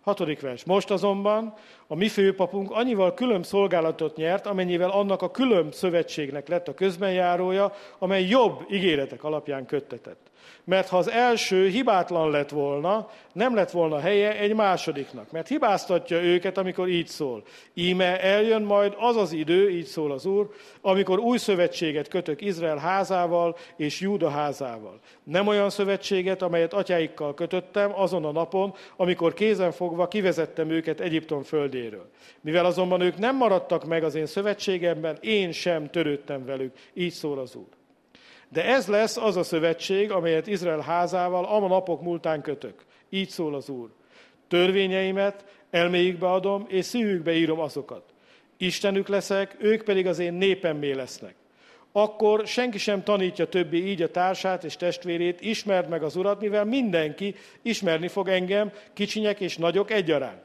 Hatodik vers. Most azonban a mi főpapunk annyival külön szolgálatot nyert, amennyivel annak a külön szövetségnek lett a közbenjárója, amely jobb ígéretek alapján köttetett. Mert ha az első hibátlan lett volna, nem lett volna helye egy másodiknak. Mert hibáztatja őket, amikor így szól. Íme eljön majd az az idő, így szól az Úr, amikor új szövetséget kötök Izrael házával és Júda házával. Nem olyan szövetséget, amelyet atyáikkal kötöttem azon a napon, amikor kézen fogva kivezettem őket Egyiptom földéről. Mivel azonban ők nem maradtak meg az én szövetségemben, én sem törődtem velük, így szól az Úr. De ez lesz az a szövetség, amelyet Izrael házával a napok múltán kötök. Így szól az Úr. Törvényeimet elméjükbe adom, és szívükbe írom azokat. Istenük leszek, ők pedig az én népemmé lesznek. Akkor senki sem tanítja többé így a társát és testvérét, ismerd meg az Urat, mivel mindenki ismerni fog engem, kicsinyek és nagyok egyaránt.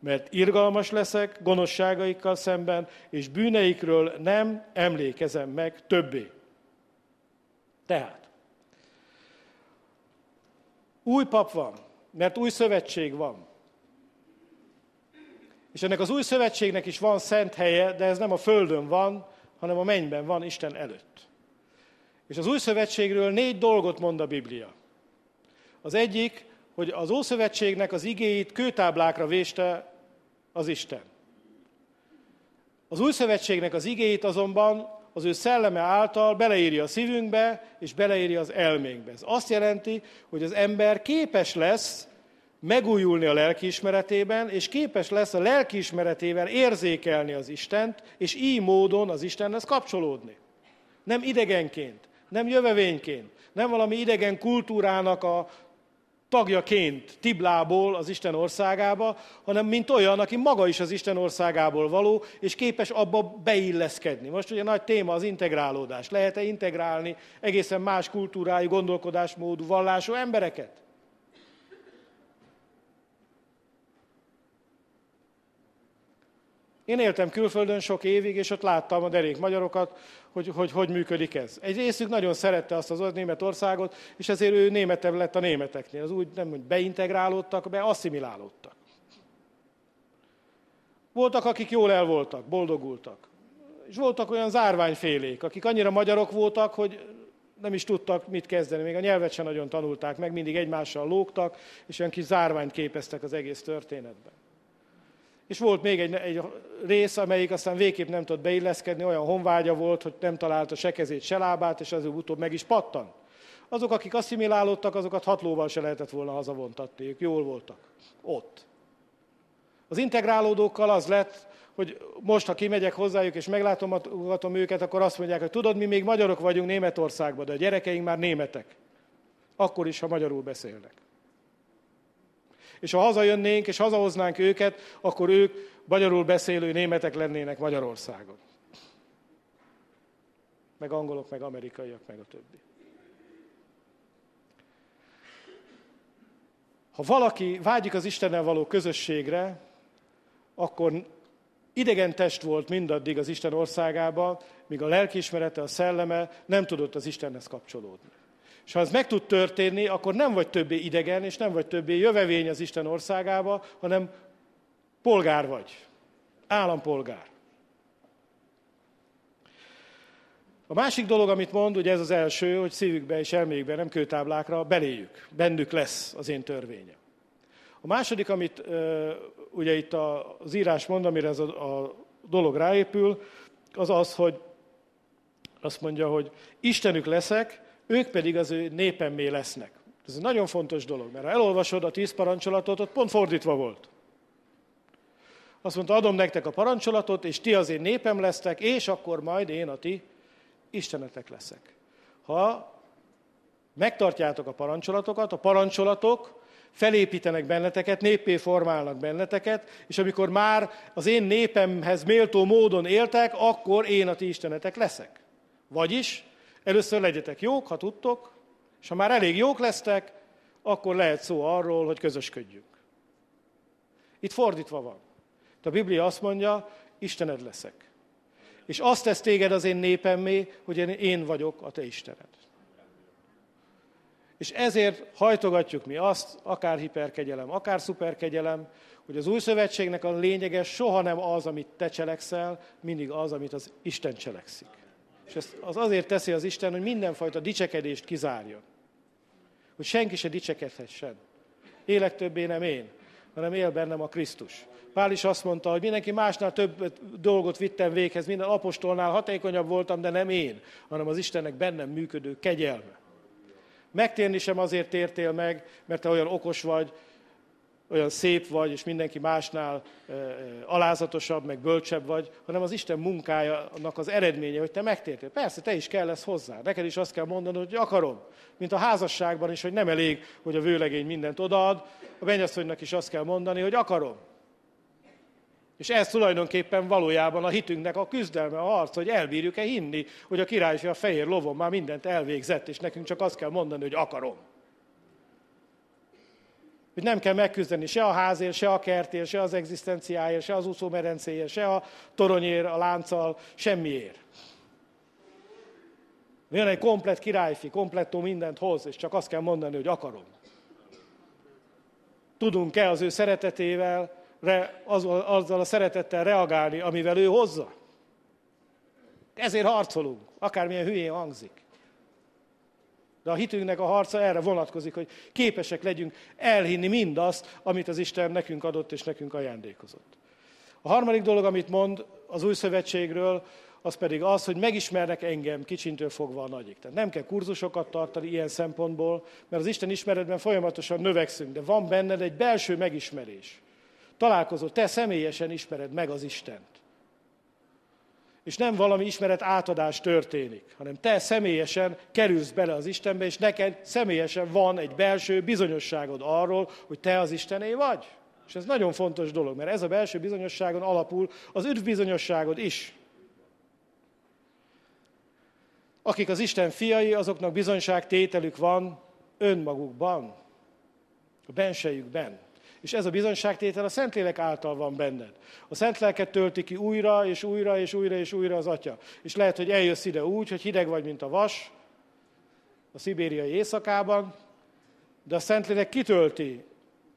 Mert irgalmas leszek gonoszságaikkal szemben, és bűneikről nem emlékezem meg többé. Tehát, új pap van, mert új szövetség van. És ennek az új szövetségnek is van szent helye, de ez nem a földön van, hanem a mennyben van Isten előtt. És az új szövetségről négy dolgot mond a Biblia. Az egyik, hogy az Ószövetségnek az igéit kőtáblákra véste az Isten. Az új szövetségnek az igéit azonban az ő szelleme által beleírja a szívünkbe, és beleírja az elménkbe. Ez azt jelenti, hogy az ember képes lesz megújulni a lelkiismeretében, és képes lesz a lelkiismeretével érzékelni az Istent, és így módon az Istenhez kapcsolódni. Nem idegenként, nem jövevényként, nem valami idegen kultúrának a tagjaként Tiblából az Isten országába, hanem mint olyan, aki maga is az Isten országából való, és képes abba beilleszkedni. Most ugye nagy téma az integrálódás. Lehet-e integrálni egészen más kultúrájú, gondolkodásmódú, vallású embereket? Én éltem külföldön sok évig, és ott láttam a derék magyarokat, hogy, hogy hogy működik ez. Egy részük nagyon szerette azt az Németországot, és ezért ő németebb lett a németeknél. Az úgy nem, hogy beintegrálódtak, be asszimilálódtak. Voltak, akik jól el voltak, boldogultak. És voltak olyan zárványfélék, akik annyira magyarok voltak, hogy nem is tudtak mit kezdeni, még a nyelvet sem nagyon tanulták meg, mindig egymással lógtak, és olyan kis zárványt képeztek az egész történetben. És volt még egy, egy rész, amelyik aztán végképp nem tudott beilleszkedni, olyan honvágya volt, hogy nem találta se kezét, se lábát, és az utóbb meg is pattan. Azok, akik asszimilálódtak, azokat hat lóval se lehetett volna hazavontatni, ők jól voltak. Ott. Az integrálódókkal az lett, hogy most, ha kimegyek hozzájuk és meglátogatom őket, akkor azt mondják, hogy tudod, mi még magyarok vagyunk Németországban, de a gyerekeink már németek. Akkor is, ha magyarul beszélnek. És ha hazajönnénk és hazahoznánk őket, akkor ők magyarul beszélő németek lennének Magyarországon. Meg angolok, meg amerikaiak, meg a többi. Ha valaki vágyik az Istennel való közösségre, akkor idegen test volt mindaddig az Isten országába, míg a lelkiismerete, a szelleme nem tudott az Istenhez kapcsolódni. És ha ez meg tud történni, akkor nem vagy többé idegen, és nem vagy többé jövevény az Isten országába, hanem polgár vagy, állampolgár. A másik dolog, amit mond, ugye ez az első, hogy szívükbe és elméjükbe, nem kőtáblákra, beléjük, bennük lesz az én törvényem. A második, amit ugye itt az írás mond, amire ez a dolog ráépül, az az, hogy azt mondja, hogy Istenük leszek, ők pedig az ő népemmé lesznek. Ez egy nagyon fontos dolog, mert ha elolvasod a tíz parancsolatot, ott pont fordítva volt. Azt mondta, adom nektek a parancsolatot, és ti az én népem lesztek, és akkor majd én a ti istenetek leszek. Ha megtartjátok a parancsolatokat, a parancsolatok felépítenek benneteket, néppé formálnak benneteket, és amikor már az én népemhez méltó módon éltek, akkor én a ti istenetek leszek. Vagyis először legyetek jók, ha tudtok, és ha már elég jók lesztek, akkor lehet szó arról, hogy közösködjünk. Itt fordítva van. A Biblia azt mondja, Istened leszek. És azt tesz téged az én népemmé, hogy én vagyok a te Istened. És ezért hajtogatjuk mi azt, akár hiperkegyelem, akár szuperkegyelem, hogy az új szövetségnek a lényege soha nem az, amit te cselekszel, mindig az, amit az Isten cselekszik. És ezt az azért teszi az Isten, hogy mindenfajta dicsekedést kizárjon. Hogy senki se dicsekedhessen. Élek többé nem én, hanem él bennem a Krisztus. Pál is azt mondta, hogy mindenki másnál több dolgot vittem véghez, minden apostolnál hatékonyabb voltam, de nem én, hanem az Istennek bennem működő kegyelme. Megtérni sem azért tértél meg, mert te olyan okos vagy, olyan szép vagy, és mindenki másnál alázatosabb, meg bölcsebb vagy, hanem az Isten munkájának az eredménye, hogy te megtértél. Persze, te is kell lesz hozzá. Neked is azt kell mondanod, hogy akarom. Mint a házasságban is, hogy nem elég, hogy a vőlegény mindent odaad, a mennyasszonynak is azt kell mondani, hogy akarom. És ez tulajdonképpen valójában a hitünknek a küzdelme, a harc, hogy elbírjuk-e hinni, hogy a királyfi a fehér lovon már mindent elvégzett, és nekünk csak azt kell mondani, hogy akarom. Hogy nem kell megküzdeni se a házért, se a kertért, se az egzisztenciáért, se az úszómerencéért, se a toronyért, a lánccal, semmiért. Jön egy komplet királyfi, komplettó mindent hoz, és csak azt kell mondani, hogy akarom. Tudunk-e az ő szeretetével re, azzal a szeretettel reagálni, amivel ő hozza. Ezért harcolunk, akármilyen hülyén hangzik. De a hitünknek a harca erre vonatkozik, hogy képesek legyünk elhinni mindazt, amit az Isten nekünk adott és nekünk ajándékozott. A harmadik dolog, amit mond az új szövetségről, az pedig az, hogy megismernek engem kicsintől fogva a nagyik. Tehát nem kell kurzusokat tartani ilyen szempontból, mert az Isten ismeretben folyamatosan növekszünk, de van benned egy belső megismerés találkozol, te személyesen ismered meg az Istent. És nem valami ismeret átadás történik, hanem te személyesen kerülsz bele az Istenbe, és neked személyesen van egy belső bizonyosságod arról, hogy te az Istené vagy. És ez nagyon fontos dolog, mert ez a belső bizonyosságon alapul az üdv bizonyosságod is. Akik az Isten fiai, azoknak bizonyságtételük van önmagukban, a bensejükben. És ez a bizonyságtétel a Szentlélek által van benned. A Szent Lelket tölti ki újra, és újra, és újra, és újra az Atya. És lehet, hogy eljössz ide úgy, hogy hideg vagy, mint a vas, a szibériai éjszakában, de a Szentlélek kitölti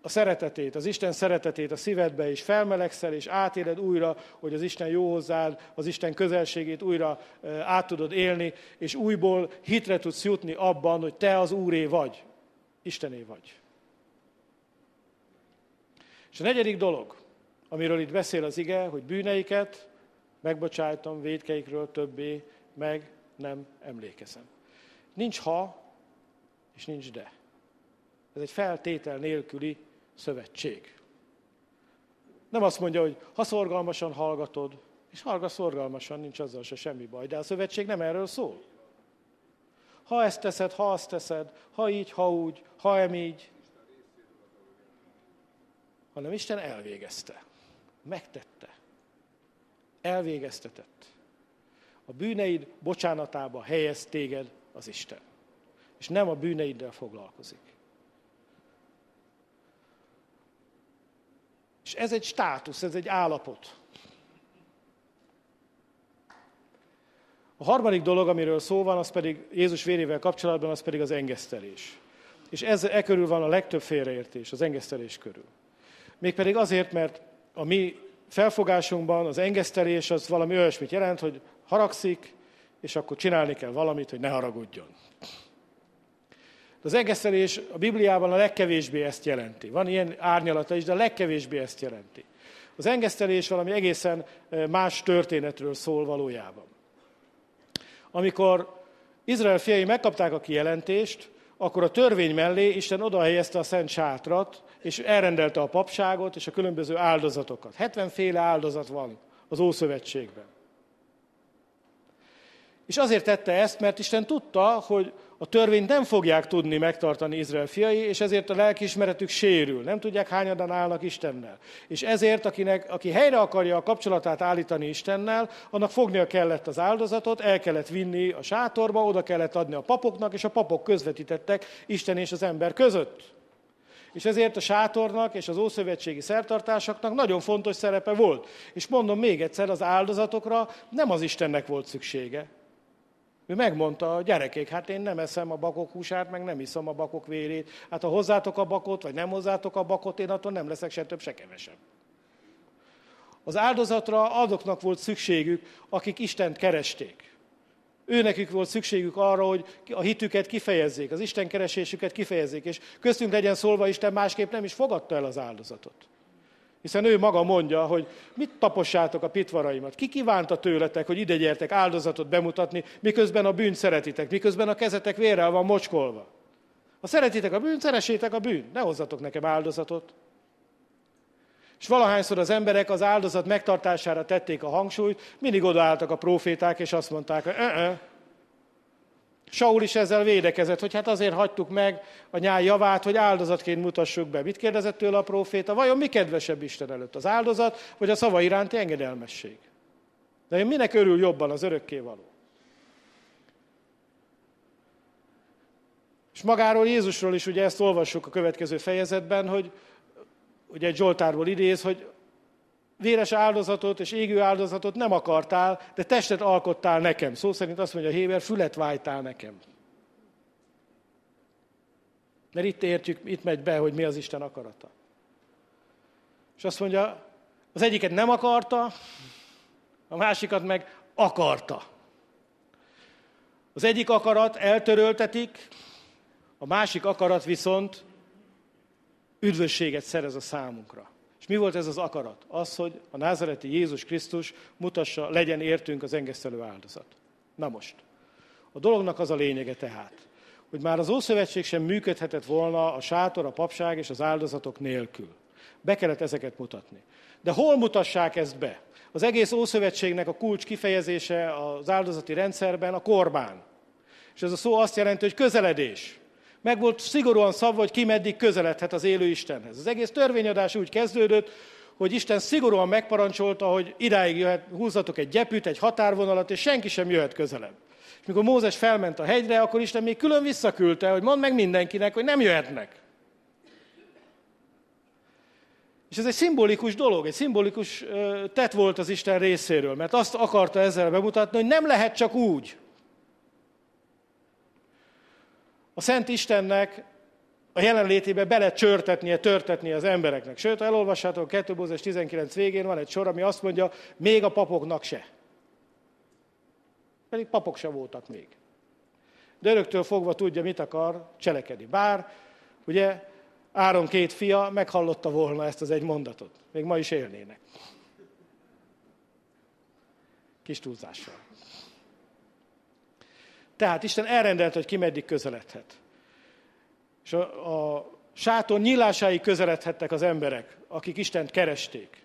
a szeretetét, az Isten szeretetét a szívedbe, és felmelegszel, és átéled újra, hogy az Isten jó hozzád, az Isten közelségét újra át tudod élni, és újból hitre tudsz jutni abban, hogy te az Úré vagy, Istené vagy. És a negyedik dolog, amiről itt beszél az ige, hogy bűneiket megbocsájtom védkeikről többé, meg nem emlékezem. Nincs ha, és nincs de. Ez egy feltétel nélküli szövetség. Nem azt mondja, hogy ha szorgalmasan hallgatod, és hallgass szorgalmasan, nincs azzal se semmi baj, de a szövetség nem erről szól. Ha ezt teszed, ha azt teszed, ha így, ha úgy, ha em hanem Isten elvégezte, megtette, elvégeztetett. A bűneid bocsánatába helyez téged az Isten, és nem a bűneiddel foglalkozik. És ez egy státusz, ez egy állapot. A harmadik dolog, amiről szó van, az pedig Jézus vérével kapcsolatban, az pedig az engesztelés. És ez, e körül van a legtöbb félreértés, az engesztelés körül. Mégpedig azért, mert a mi felfogásunkban az engesztelés az valami olyasmit jelent, hogy haragszik, és akkor csinálni kell valamit, hogy ne haragudjon. De az engesztelés a Bibliában a legkevésbé ezt jelenti. Van ilyen árnyalata is, de a legkevésbé ezt jelenti. Az engesztelés valami egészen más történetről szól valójában. Amikor Izrael fiai megkapták a kijelentést, akkor a törvény mellé Isten oda helyezte a szent sátrat, és elrendelte a papságot és a különböző áldozatokat. 70 féle áldozat van az Ószövetségben. És azért tette ezt, mert Isten tudta, hogy a törvényt nem fogják tudni megtartani Izrael fiai, és ezért a lelkiismeretük sérül. Nem tudják, hányadan állnak Istennel. És ezért, akinek, aki helyre akarja a kapcsolatát állítani Istennel, annak fognia kellett az áldozatot, el kellett vinni a sátorba, oda kellett adni a papoknak, és a papok közvetítettek Isten és az ember között. És ezért a sátornak és az ószövetségi szertartásoknak nagyon fontos szerepe volt. És mondom még egyszer, az áldozatokra nem az Istennek volt szüksége, ő megmondta, a gyerekek, hát én nem eszem a bakok húsát, meg nem iszom a bakok vérét. Hát ha hozzátok a bakot, vagy nem hozzátok a bakot, én attól nem leszek se több, se kevesebb. Az áldozatra azoknak volt szükségük, akik Istent keresték. Őnekük volt szükségük arra, hogy a hitüket kifejezzék, az Isten keresésüket kifejezzék, és köztünk legyen szólva, Isten másképp nem is fogadta el az áldozatot. Hiszen ő maga mondja, hogy mit tapossátok a pitvaraimat. Ki kívánta tőletek, hogy ide gyertek áldozatot bemutatni, miközben a bűnt szeretitek, miközben a kezetek vérrel van mocskolva. Ha szeretitek a bűnt, szeressétek a bűnt. Ne hozzatok nekem áldozatot. És valahányszor az emberek az áldozat megtartására tették a hangsúlyt, mindig odaálltak a proféták, és azt mondták, hogy Saul is ezzel védekezett, hogy hát azért hagytuk meg a nyáj javát, hogy áldozatként mutassuk be. Mit kérdezett tőle a próféta? Vajon mi kedvesebb Isten előtt? Az áldozat, vagy a szava iránti engedelmesség? De én minek örül jobban az örökké való? És magáról Jézusról is ugye ezt olvassuk a következő fejezetben, hogy ugye Zsoltárból idéz, hogy véres áldozatot és égő áldozatot nem akartál, de testet alkottál nekem. Szó szerint azt mondja Héber, fület vájtál nekem. Mert itt értjük, itt megy be, hogy mi az Isten akarata. És azt mondja, az egyiket nem akarta, a másikat meg akarta. Az egyik akarat eltöröltetik, a másik akarat viszont üdvösséget szerez a számunkra. És mi volt ez az akarat? Az, hogy a názareti Jézus Krisztus mutassa, legyen értünk az engesztelő áldozat. Na most, a dolognak az a lényege tehát, hogy már az Ószövetség sem működhetett volna a sátor, a papság és az áldozatok nélkül. Be kellett ezeket mutatni. De hol mutassák ezt be? Az egész Ószövetségnek a kulcs kifejezése az áldozati rendszerben a korbán. És ez a szó azt jelenti, hogy közeledés. Meg volt szigorúan szabva, hogy ki meddig közeledhet az élő Istenhez. Az egész törvényadás úgy kezdődött, hogy Isten szigorúan megparancsolta, hogy idáig jöhet, húzzatok egy gyepűt, egy határvonalat, és senki sem jöhet közelebb. És mikor Mózes felment a hegyre, akkor Isten még külön visszaküldte, hogy mondd meg mindenkinek, hogy nem jöhetnek. És ez egy szimbolikus dolog, egy szimbolikus tett volt az Isten részéről, mert azt akarta ezzel bemutatni, hogy nem lehet csak úgy. A Szent Istennek a jelenlétébe bele csörtetnie, törtetnie az embereknek. Sőt, ha elolvassátok a 2 Mózes 19 végén van egy sor, ami azt mondja, még a papoknak se. Pedig papok se voltak még. De öröktől fogva tudja, mit akar cselekedni. Bár, ugye, Áron két fia meghallotta volna ezt az egy mondatot. Még ma is élnének. Kis túlzással. Tehát Isten elrendelt, hogy ki meddig közeledhet. És a, a sátor nyílásáig közeledhettek az emberek, akik Istent keresték.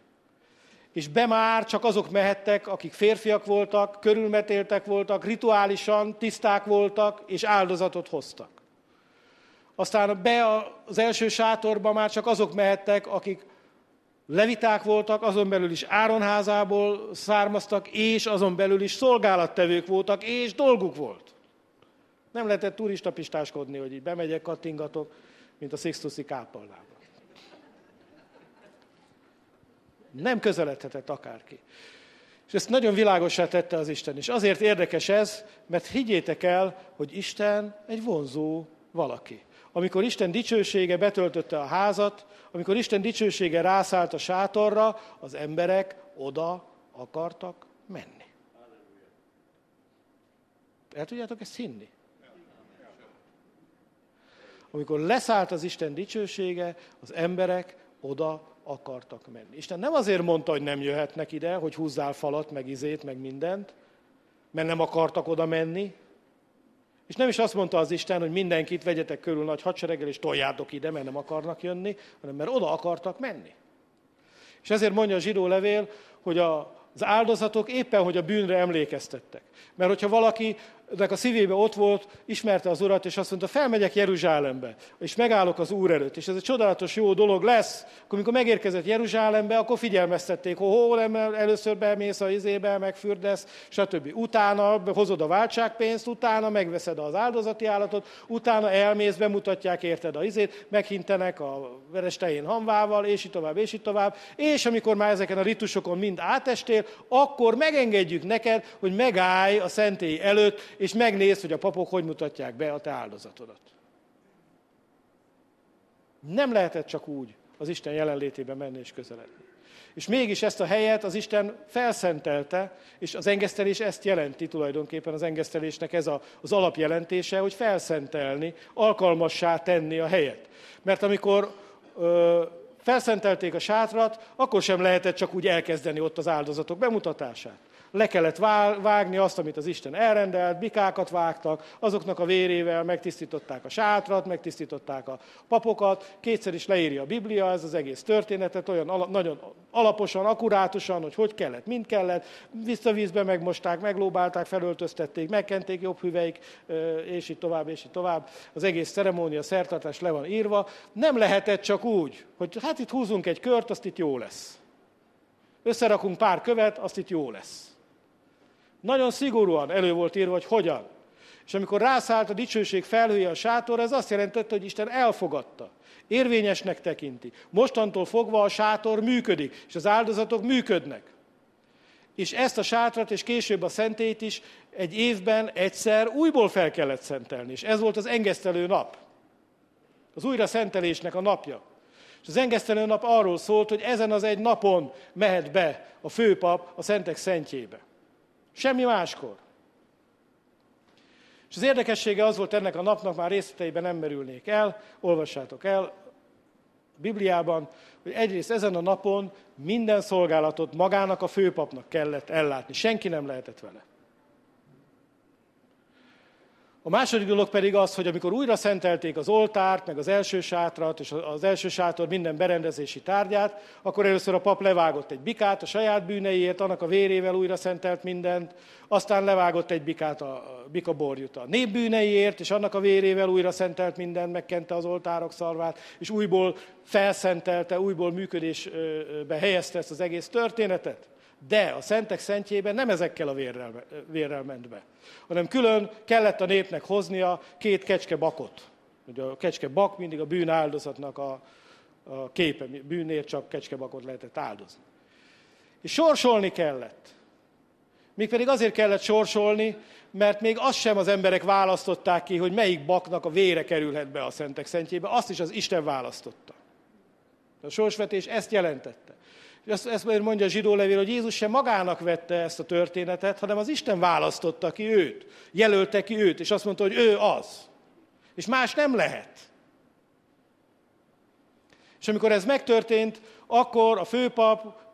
És be már csak azok mehettek, akik férfiak voltak, körülmetéltek voltak, rituálisan tiszták voltak, és áldozatot hoztak. Aztán be az első sátorba már csak azok mehettek, akik leviták voltak, azon belül is áronházából származtak, és azon belül is szolgálattevők voltak, és dolguk volt. Nem lehetett turistapistáskodni, hogy így bemegyek, kattingatok, mint a Sixtusi kápolnába. Nem közeledhetett akárki. És ezt nagyon világosá tette az Isten is. Azért érdekes ez, mert higgyétek el, hogy Isten egy vonzó valaki. Amikor Isten dicsősége betöltötte a házat, amikor Isten dicsősége rászállt a sátorra, az emberek oda akartak menni. El tudjátok ezt hinni? Amikor leszállt az Isten dicsősége, az emberek oda akartak menni. Isten nem azért mondta, hogy nem jöhetnek ide, hogy húzzál falat, meg izét, meg mindent, mert nem akartak oda menni, és nem is azt mondta az Isten, hogy mindenkit vegyetek körül nagy hadsereggel, és toljátok ide, mert nem akarnak jönni, hanem mert oda akartak menni. És ezért mondja a zsidó levél, hogy a, az áldozatok éppen, hogy a bűnre emlékeztettek. Mert hogyha valaki nek a szívébe ott volt, ismerte az Urat, és azt mondta, felmegyek Jeruzsálembe, és megállok az Úr előtt, és ez egy csodálatos jó dolog lesz. Akkor, amikor megérkezett Jeruzsálembe, akkor figyelmeztették, hogy hol először bemész a izébe, megfürdesz, stb. Utána hozod a váltságpénzt, utána megveszed az áldozati állatot, utána elmész, bemutatják érted a izét, meghintenek a verestején hamvával, és így tovább, és így tovább. És amikor már ezeken a ritusokon mind átestél, akkor megengedjük neked, hogy megállj a szentély előtt, és megnézd, hogy a papok hogy mutatják be a te áldozatodat. Nem lehetett csak úgy az Isten jelenlétében menni és közeledni. És mégis ezt a helyet az Isten felszentelte, és az engesztelés ezt jelenti tulajdonképpen az engesztelésnek ez a, az alapjelentése, hogy felszentelni, alkalmassá tenni a helyet. Mert amikor ö, felszentelték a sátrat, akkor sem lehetett csak úgy elkezdeni ott az áldozatok bemutatását le kellett vágni azt, amit az Isten elrendelt, bikákat vágtak, azoknak a vérével megtisztították a sátrat, megtisztították a papokat, kétszer is leírja a Biblia ez az egész történetet, olyan ala, nagyon alaposan, akkurátusan, hogy hogy kellett, mind kellett, visszavízbe megmosták, meglóbálták, felöltöztették, megkenték jobb hüveik, és így tovább, és így tovább. Az egész ceremónia, szertartás le van írva. Nem lehetett csak úgy, hogy hát itt húzunk egy kört, azt itt jó lesz. Összerakunk pár követ, azt itt jó lesz. Nagyon szigorúan elő volt írva, hogy hogyan. És amikor rászállt a dicsőség felhője a sátor, ez azt jelentette, hogy Isten elfogadta. Érvényesnek tekinti. Mostantól fogva a sátor működik, és az áldozatok működnek. És ezt a sátrat, és később a szentét is egy évben egyszer újból fel kellett szentelni. És ez volt az engesztelő nap. Az újra szentelésnek a napja. És az engesztelő nap arról szólt, hogy ezen az egy napon mehet be a főpap a szentek szentjébe. Semmi máskor. És az érdekessége az volt ennek a napnak, már részleteiben nem merülnék el, olvassátok el a Bibliában, hogy egyrészt ezen a napon minden szolgálatot magának a főpapnak kellett ellátni. Senki nem lehetett vele. A második dolog pedig az, hogy amikor újra szentelték az oltárt, meg az első sátrat, és az első sátor minden berendezési tárgyát, akkor először a pap levágott egy bikát a saját bűneiért, annak a vérével újra szentelt mindent, aztán levágott egy bikát a bikaborjut a nép bűneiért, és annak a vérével újra szentelt mindent, megkente az oltárok szarvát, és újból felszentelte, újból működésbe helyezte ezt az egész történetet. De a szentek szentjében nem ezekkel a vérrel, vérrel ment be, hanem külön kellett a népnek hoznia két kecske bakot. Ugye a kecske bak mindig a bűn áldozatnak a, a képe, bűnért csak kecskebakot lehetett áldozni. És sorsolni kellett. Mégpedig azért kellett sorsolni, mert még azt sem az emberek választották ki, hogy melyik baknak a vére kerülhet be a szentek szentjébe, azt is az Isten választotta. A sorsvetés ezt jelentette. Ezt, ezt mondja a zsidó levél, hogy Jézus sem magának vette ezt a történetet, hanem az Isten választotta ki őt, jelölte ki őt, és azt mondta, hogy ő az. És más nem lehet. És amikor ez megtörtént, akkor a főpap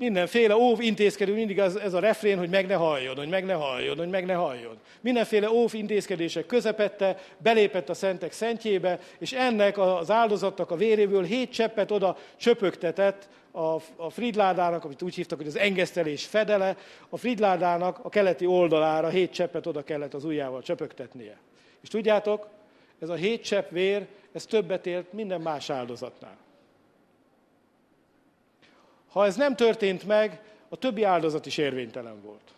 mindenféle óv intézkedő, mindig az, ez a refrén, hogy meg ne halljon, hogy meg ne halljon, hogy meg ne halljon. Mindenféle óv intézkedések közepette, belépett a szentek szentjébe, és ennek az áldozatnak a véréből hét cseppet oda csöpögtetett a, a Fridládának, amit úgy hívtak, hogy az engesztelés fedele, a Fridládának a keleti oldalára hét cseppet oda kellett az ujjával csöpögtetnie. És tudjátok, ez a hét csepp vér, ez többet ért minden más áldozatnál. Ha ez nem történt meg, a többi áldozat is érvénytelen volt.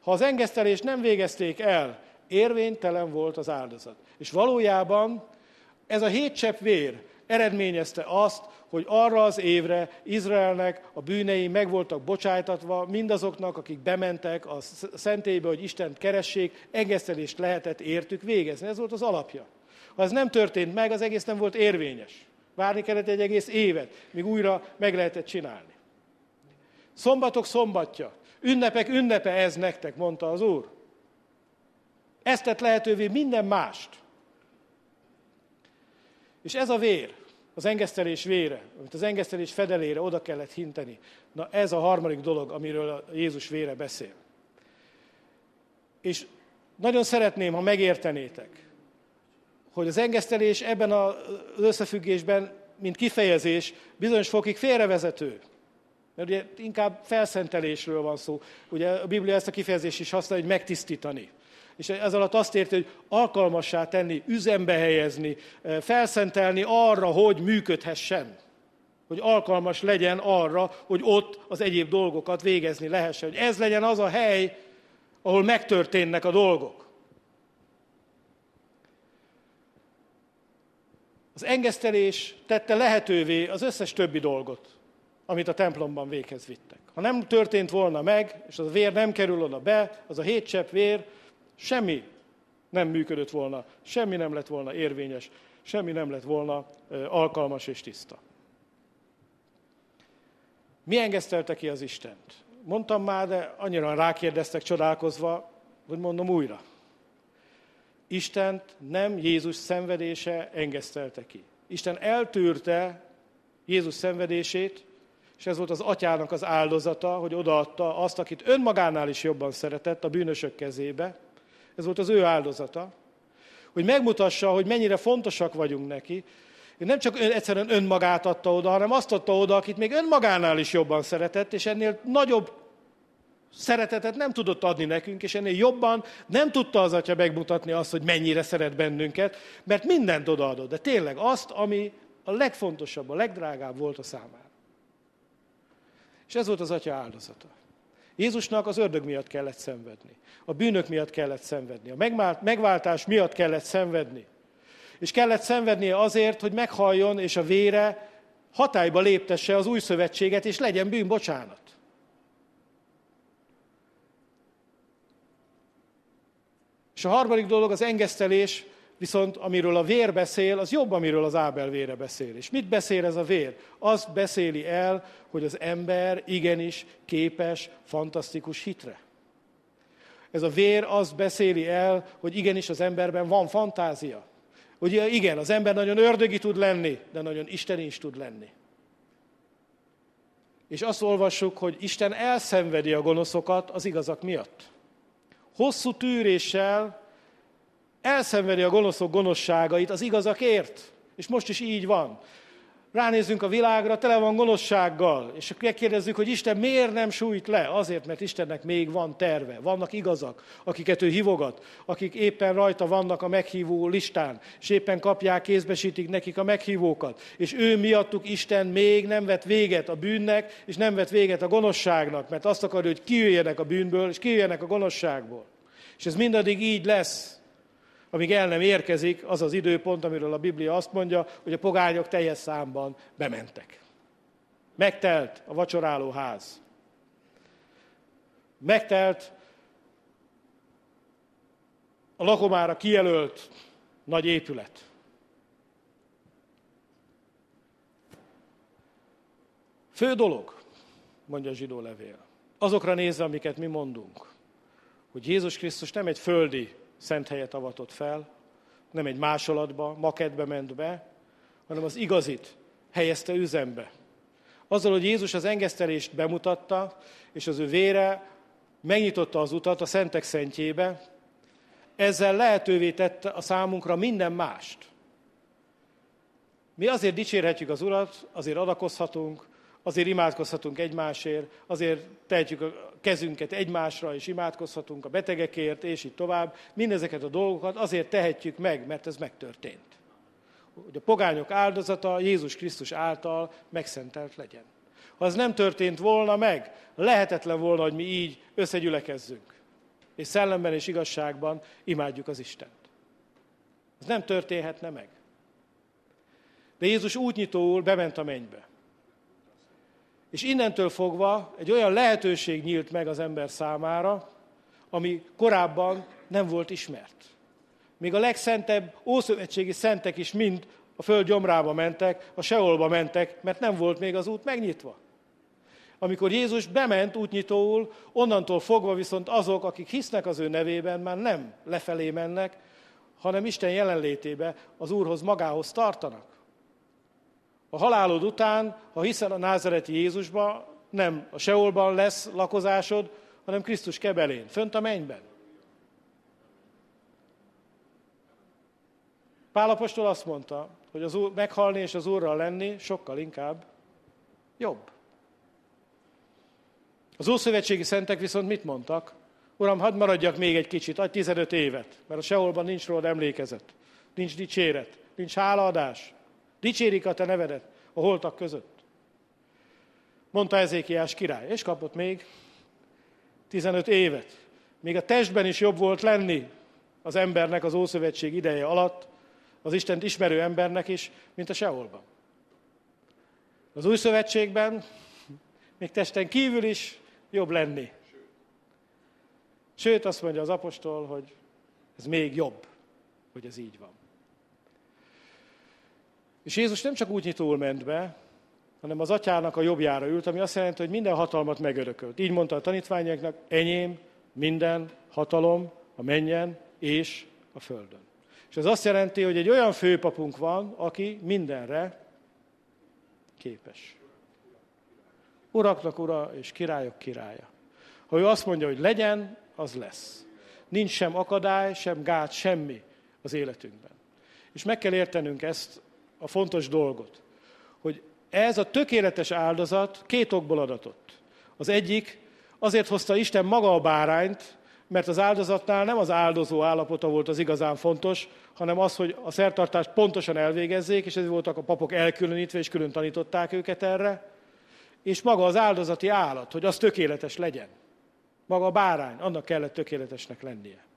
Ha az engesztelést nem végezték el, érvénytelen volt az áldozat. És valójában ez a hét csepp vér eredményezte azt, hogy arra az évre Izraelnek a bűnei meg voltak bocsájtatva, mindazoknak, akik bementek a szentélybe, hogy Istent keressék, engesztelést lehetett értük végezni. Ez volt az alapja. Ha ez nem történt meg, az egész nem volt érvényes. Várni kellett egy egész évet, míg újra meg lehetett csinálni. Szombatok szombatja, ünnepek ünnepe ez nektek, mondta az Úr. Ezt tett lehetővé minden mást. És ez a vér, az engesztelés vére, amit az engesztelés fedelére oda kellett hinteni, na ez a harmadik dolog, amiről a Jézus vére beszél. És nagyon szeretném, ha megértenétek, hogy az engesztelés ebben az összefüggésben, mint kifejezés, bizonyos fokig félrevezető. Mert ugye inkább felszentelésről van szó. Ugye a Biblia ezt a kifejezést is használja, hogy megtisztítani. És ez alatt azt érti, hogy alkalmassá tenni, üzembe helyezni, eh, felszentelni arra, hogy működhessen. Hogy alkalmas legyen arra, hogy ott az egyéb dolgokat végezni lehessen. Hogy ez legyen az a hely, ahol megtörténnek a dolgok. Az engesztelés tette lehetővé az összes többi dolgot, amit a templomban véghez vittek. Ha nem történt volna meg, és az a vér nem kerül oda be, az a hét csepp vér, semmi nem működött volna, semmi nem lett volna érvényes, semmi nem lett volna alkalmas és tiszta. Mi engesztelte ki az Istent? Mondtam már, de annyira rákérdeztek csodálkozva, hogy mondom újra. Istent nem Jézus szenvedése engesztelte ki. Isten eltűrte Jézus szenvedését, és ez volt az atyának az áldozata, hogy odaadta azt, akit önmagánál is jobban szeretett, a bűnösök kezébe. Ez volt az ő áldozata. Hogy megmutassa, hogy mennyire fontosak vagyunk neki. Ő nem csak egyszerűen önmagát adta oda, hanem azt adta oda, akit még önmagánál is jobban szeretett, és ennél nagyobb szeretetet nem tudott adni nekünk, és ennél jobban nem tudta az atya megmutatni azt, hogy mennyire szeret bennünket, mert mindent odaadott, de tényleg azt, ami a legfontosabb, a legdrágább volt a számára. És ez volt az atya áldozata. Jézusnak az ördög miatt kellett szenvedni. A bűnök miatt kellett szenvedni. A megváltás miatt kellett szenvedni. És kellett szenvednie azért, hogy meghalljon, és a vére hatályba léptesse az új szövetséget, és legyen bűnbocsánat. És a harmadik dolog az engesztelés, viszont amiről a vér beszél, az jobb, amiről az Ábel vére beszél. És mit beszél ez a vér? Azt beszéli el, hogy az ember igenis képes fantasztikus hitre. Ez a vér azt beszéli el, hogy igenis az emberben van fantázia. Hogy igen, az ember nagyon ördögi tud lenni, de nagyon isteni is tud lenni. És azt olvassuk, hogy Isten elszenvedi a gonoszokat az igazak miatt. Hosszú tűréssel elszenvedi a gonoszok gonoszságait az igazakért. És most is így van. Ránézzünk a világra, tele van gonoszsággal, és megkérdezzük, hogy Isten miért nem sújt le? Azért, mert Istennek még van terve. Vannak igazak, akiket ő hívogat, akik éppen rajta vannak a meghívó listán, és éppen kapják, kézbesítik nekik a meghívókat. És ő miattuk Isten még nem vett véget a bűnnek, és nem vett véget a gonoszságnak, mert azt akarja, hogy kijöjjenek a bűnből, és kijöjjenek a gonoszságból. És ez mindaddig így lesz, amíg el nem érkezik az az időpont, amiről a Biblia azt mondja, hogy a pogányok teljes számban bementek. Megtelt a vacsoráló ház. Megtelt a lakomára kijelölt nagy épület. Fő dolog, mondja a zsidó levél, azokra nézve, amiket mi mondunk, hogy Jézus Krisztus nem egy földi szent helyet avatott fel, nem egy másolatba, makedbe ment be, hanem az igazit, helyezte üzembe. Azzal, hogy Jézus az engesztelést bemutatta, és az ő vére megnyitotta az utat a szentek szentjébe, ezzel lehetővé tette a számunkra minden mást. Mi azért dicsérhetjük az Urat, azért adakozhatunk, azért imádkozhatunk egymásért, azért tehetjük a kezünket egymásra, és imádkozhatunk a betegekért, és így tovább. Mindezeket a dolgokat azért tehetjük meg, mert ez megtörtént. Hogy a pogányok áldozata Jézus Krisztus által megszentelt legyen. Ha ez nem történt volna meg, lehetetlen volna, hogy mi így összegyülekezzünk. És szellemben és igazságban imádjuk az Istent. Ez nem történhetne meg. De Jézus útnyitóul bement a mennybe. És innentől fogva egy olyan lehetőség nyílt meg az ember számára, ami korábban nem volt ismert. Még a legszentebb ószövetségi szentek is mind a föld gyomrába mentek, a Seolba mentek, mert nem volt még az út megnyitva. Amikor Jézus bement útnyitóul, onnantól fogva viszont azok, akik hisznek az ő nevében, már nem lefelé mennek, hanem Isten jelenlétébe az Úrhoz magához tartanak. A halálod után, ha hiszel a názereti Jézusba, nem a Seolban lesz lakozásod, hanem Krisztus kebelén, fönt a mennyben. Pálapostól azt mondta, hogy az úr, meghalni és az Úrral lenni sokkal inkább jobb. Az Ószövetségi Szentek viszont mit mondtak? Uram, hadd maradjak még egy kicsit, adj 15 évet, mert a Seolban nincs róla emlékezet, nincs dicséret, nincs hálaadás. Dicsérik a te nevedet a holtak között. Mondta Ezékiás király, és kapott még 15 évet. Még a testben is jobb volt lenni az embernek az Ószövetség ideje alatt, az Istent ismerő embernek is, mint a Seolban. Az új szövetségben még testen kívül is jobb lenni. Sőt, azt mondja az apostol, hogy ez még jobb, hogy ez így van. És Jézus nem csak úgy nyitóul ment be, hanem az atyának a jobbjára ült, ami azt jelenti, hogy minden hatalmat megörökölt. Így mondta a tanítványoknak, enyém minden hatalom a menjen és a földön. És ez azt jelenti, hogy egy olyan főpapunk van, aki mindenre képes. Uraknak ura és királyok királya. Ha ő azt mondja, hogy legyen, az lesz. Nincs sem akadály, sem gát, semmi az életünkben. És meg kell értenünk ezt a fontos dolgot, hogy ez a tökéletes áldozat két okból adatott. Az egyik, azért hozta Isten maga a bárányt, mert az áldozatnál nem az áldozó állapota volt az igazán fontos, hanem az, hogy a szertartást pontosan elvégezzék, és ezért voltak a papok elkülönítve, és külön tanították őket erre, és maga az áldozati állat, hogy az tökéletes legyen. Maga a bárány, annak kellett tökéletesnek lennie.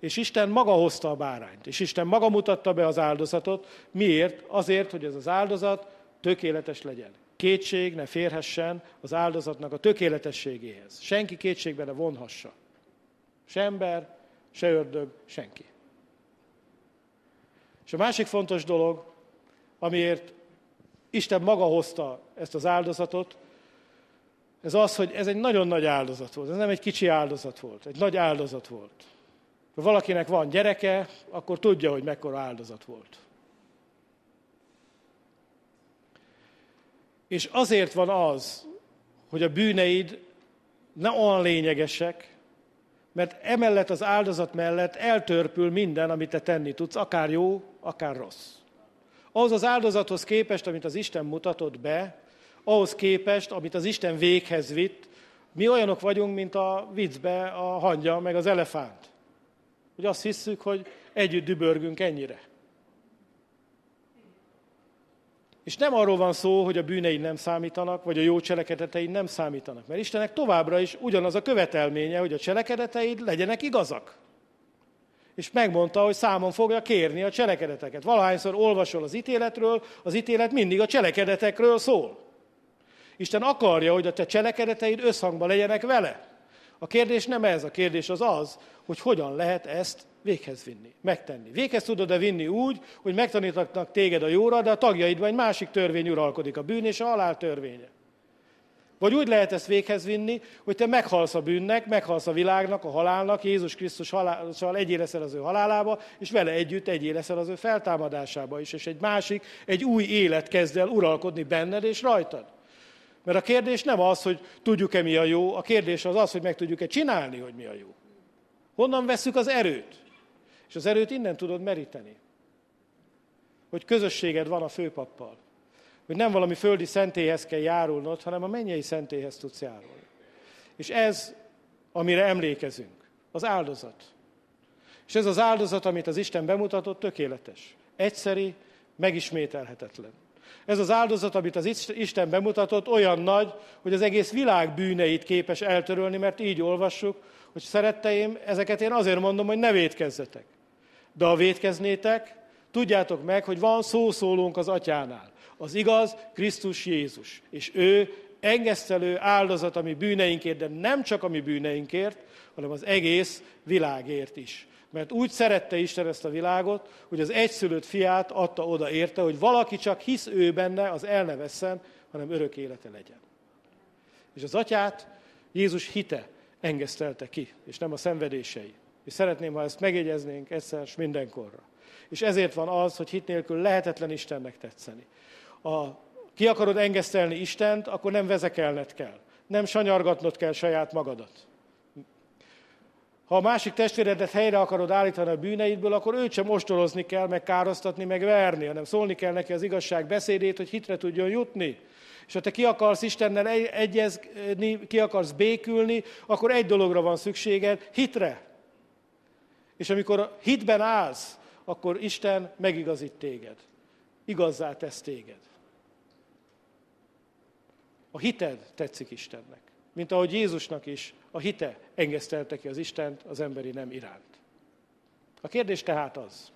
És Isten maga hozta a bárányt, és Isten maga mutatta be az áldozatot. Miért? Azért, hogy ez az áldozat tökéletes legyen. Kétség ne férhessen az áldozatnak a tökéletességéhez. Senki kétségbe ne vonhassa. Se ember, se ördög, senki. És a másik fontos dolog, amiért Isten maga hozta ezt az áldozatot, ez az, hogy ez egy nagyon nagy áldozat volt. Ez nem egy kicsi áldozat volt, egy nagy áldozat volt. Ha valakinek van gyereke, akkor tudja, hogy mekkora áldozat volt. És azért van az, hogy a bűneid ne olyan lényegesek, mert emellett az áldozat mellett eltörpül minden, amit te tenni tudsz, akár jó, akár rossz. Ahhoz az áldozathoz képest, amit az Isten mutatott be, ahhoz képest, amit az Isten véghez vitt, mi olyanok vagyunk, mint a viccbe a hangya meg az elefánt. Hogy azt hisszük, hogy együtt dübörgünk ennyire. És nem arról van szó, hogy a bűneid nem számítanak, vagy a jó cselekedeteid nem számítanak. Mert Istennek továbbra is ugyanaz a követelménye, hogy a cselekedeteid legyenek igazak. És megmondta, hogy számon fogja kérni a cselekedeteket. Valahányszor olvasol az ítéletről, az ítélet mindig a cselekedetekről szól. Isten akarja, hogy a te cselekedeteid összhangban legyenek vele. A kérdés nem ez, a kérdés az az, hogy hogyan lehet ezt véghez vinni, megtenni. Véghez tudod-e vinni úgy, hogy megtanítatnak téged a jóra, de a tagjaidban egy másik törvény uralkodik, a bűn és a halál törvénye. Vagy úgy lehet ezt véghez vinni, hogy te meghalsz a bűnnek, meghalsz a világnak, a halálnak, Jézus Krisztus halálással egyé leszel az ő halálába, és vele együtt egyé leszel az ő feltámadásába is, és egy másik, egy új élet kezd el uralkodni benned és rajtad. Mert a kérdés nem az, hogy tudjuk-e mi a jó, a kérdés az az, hogy meg tudjuk-e csinálni, hogy mi a jó. Honnan veszük az erőt? És az erőt innen tudod meríteni. Hogy közösséged van a főpappal. Hogy nem valami földi szentélyhez kell járulnod, hanem a mennyei szentélyhez tudsz járulni. És ez, amire emlékezünk, az áldozat. És ez az áldozat, amit az Isten bemutatott, tökéletes. Egyszeri, megismételhetetlen. Ez az áldozat, amit az Isten bemutatott, olyan nagy, hogy az egész világ bűneit képes eltörölni, mert így olvassuk, hogy szeretteim, ezeket én azért mondom, hogy ne védkezzetek. De ha védkeznétek, tudjátok meg, hogy van szószólónk az atyánál. Az igaz Krisztus Jézus. És ő engesztelő áldozat a mi bűneinkért, de nem csak a mi bűneinkért, hanem az egész világért is. Mert úgy szerette Isten ezt a világot, hogy az egyszülött fiát adta oda érte, hogy valaki csak hisz ő benne, az el ne vesszen, hanem örök élete legyen. És az atyát Jézus hite engesztelte ki, és nem a szenvedései. És szeretném, ha ezt megjegyeznénk egyszer és mindenkorra. És ezért van az, hogy hit nélkül lehetetlen Istennek tetszeni. A, ki akarod engesztelni Istent, akkor nem vezekelned kell. Nem sanyargatnod kell saját magadat. Ha a másik testvéredet helyre akarod állítani a bűneidből, akkor őt sem ostorozni kell, meg károsztatni, meg verni, hanem szólni kell neki az igazság beszédét, hogy hitre tudjon jutni. És ha te ki akarsz Istennel egyezni, ki akarsz békülni, akkor egy dologra van szükséged, hitre. És amikor hitben állsz, akkor Isten megigazít téged. Igazzá tesz téged. A hited tetszik Istennek. Mint ahogy Jézusnak is a hite engesztelte ki az Istent az emberi nem iránt. A kérdés tehát az,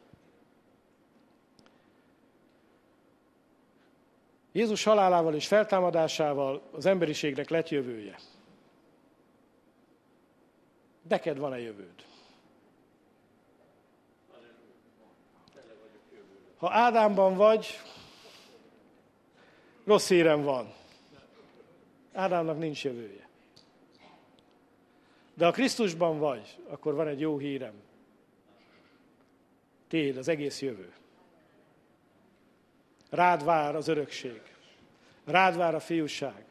Jézus halálával és feltámadásával az emberiségnek lett jövője. Neked van-e jövőd? Ha Ádámban vagy, rossz hírem van. Ádámnak nincs jövője. De ha Krisztusban vagy, akkor van egy jó hírem. Téd az egész jövő. Rád vár az örökség. Rád vár a fiúság.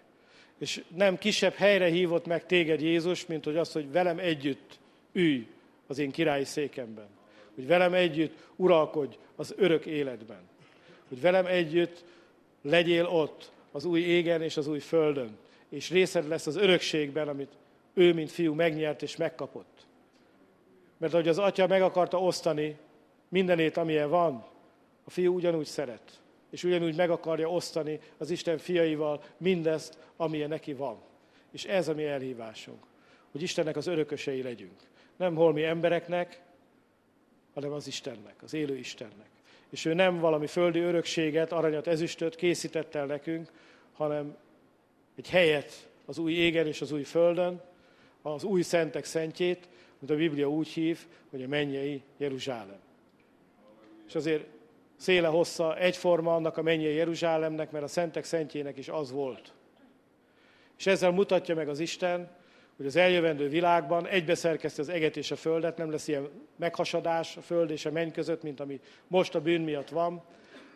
És nem kisebb helyre hívott meg téged Jézus, mint hogy az, hogy velem együtt ülj az én királyi székemben. Hogy velem együtt uralkodj az örök életben. Hogy velem együtt legyél ott az új égen és az új földön. És részed lesz az örökségben, amit ő, mint fiú megnyert és megkapott. Mert ahogy az atya meg akarta osztani mindenét, amilyen van, a fiú ugyanúgy szeret és ugyanúgy meg akarja osztani az Isten fiaival mindezt, amilyen neki van. És ez a mi elhívásunk, hogy Istennek az örökösei legyünk. Nem holmi embereknek, hanem az Istennek, az élő Istennek. És ő nem valami földi örökséget, aranyat, ezüstöt készített el nekünk, hanem egy helyet az új égen és az új földön, az új szentek szentjét, mint a Biblia úgy hív, hogy a mennyei Jeruzsálem. És azért széle hossza egyforma annak a mennyei Jeruzsálemnek, mert a szentek szentjének is az volt. És ezzel mutatja meg az Isten, hogy az eljövendő világban egybeszerkeszti az eget és a földet, nem lesz ilyen meghasadás a föld és a menny között, mint ami most a bűn miatt van,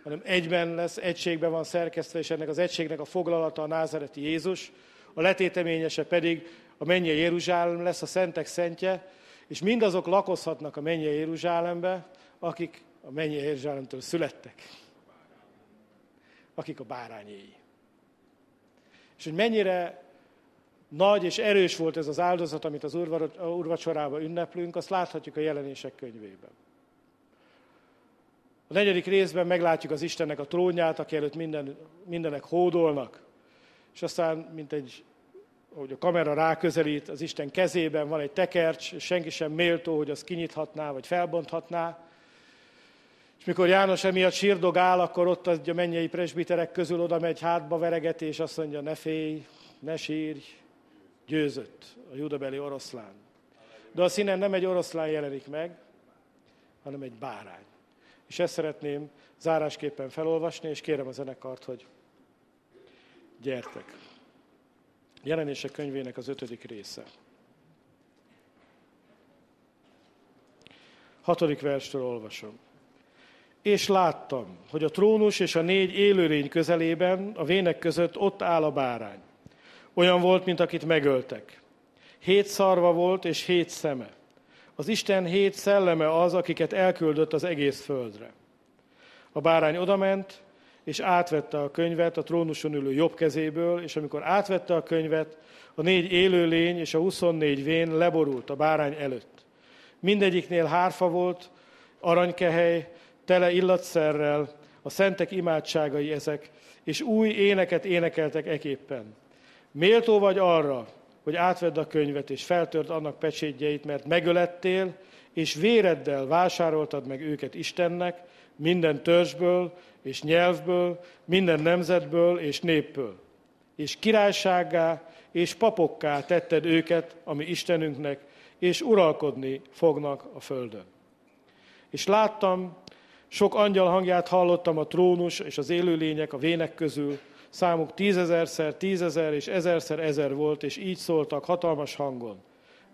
hanem egyben lesz, egységben van szerkesztve, és ennek az egységnek a foglalata a názereti Jézus, a letéteményese pedig a mennyei Jeruzsálem lesz, a szentek szentje, és mindazok lakozhatnak a mennyei Jeruzsálembe, akik a mennyi Érzsálemtől születtek, akik a bárányéi. És hogy mennyire nagy és erős volt ez az áldozat, amit az úrvacsorában ünneplünk, azt láthatjuk a jelenések könyvében. A negyedik részben meglátjuk az Istennek a trónját, aki előtt minden, mindenek hódolnak, és aztán, mint egy, ahogy a kamera ráközelít, az Isten kezében van egy tekercs, és senki sem méltó, hogy azt kinyithatná, vagy felbonthatná, és mikor János emiatt sírdogál, akkor ott a mennyei presbiterek közül oda megy hátba veregeti, és azt mondja, ne félj, ne sírj, győzött a judabeli oroszlán. De a színen nem egy oroszlán jelenik meg, hanem egy bárány. És ezt szeretném zárásképpen felolvasni, és kérem a zenekart, hogy gyertek. Jelenések könyvének az ötödik része. Hatodik verstől olvasom. És láttam, hogy a trónus és a négy élőlény közelében, a vének között ott áll a bárány. Olyan volt, mint akit megöltek. Hét szarva volt és hét szeme. Az Isten hét szelleme az, akiket elküldött az egész földre. A bárány odament, és átvette a könyvet a trónuson ülő jobb kezéből, és amikor átvette a könyvet, a négy élőlény és a 24 vén leborult a bárány előtt. Mindegyiknél hárfa volt, aranykehely, tele illatszerrel, a szentek imádságai ezek, és új éneket énekeltek eképpen. Méltó vagy arra, hogy átvedd a könyvet, és feltört annak pecsétjeit, mert megölettél, és véreddel vásároltad meg őket Istennek, minden törzsből, és nyelvből, minden nemzetből és népből. És királysággá és papokká tetted őket, ami Istenünknek, és uralkodni fognak a földön. És láttam, sok angyal hangját hallottam a trónus és az élőlények a vének közül, számuk tízezerszer, tízezer és ezerszer ezer volt, és így szóltak hatalmas hangon.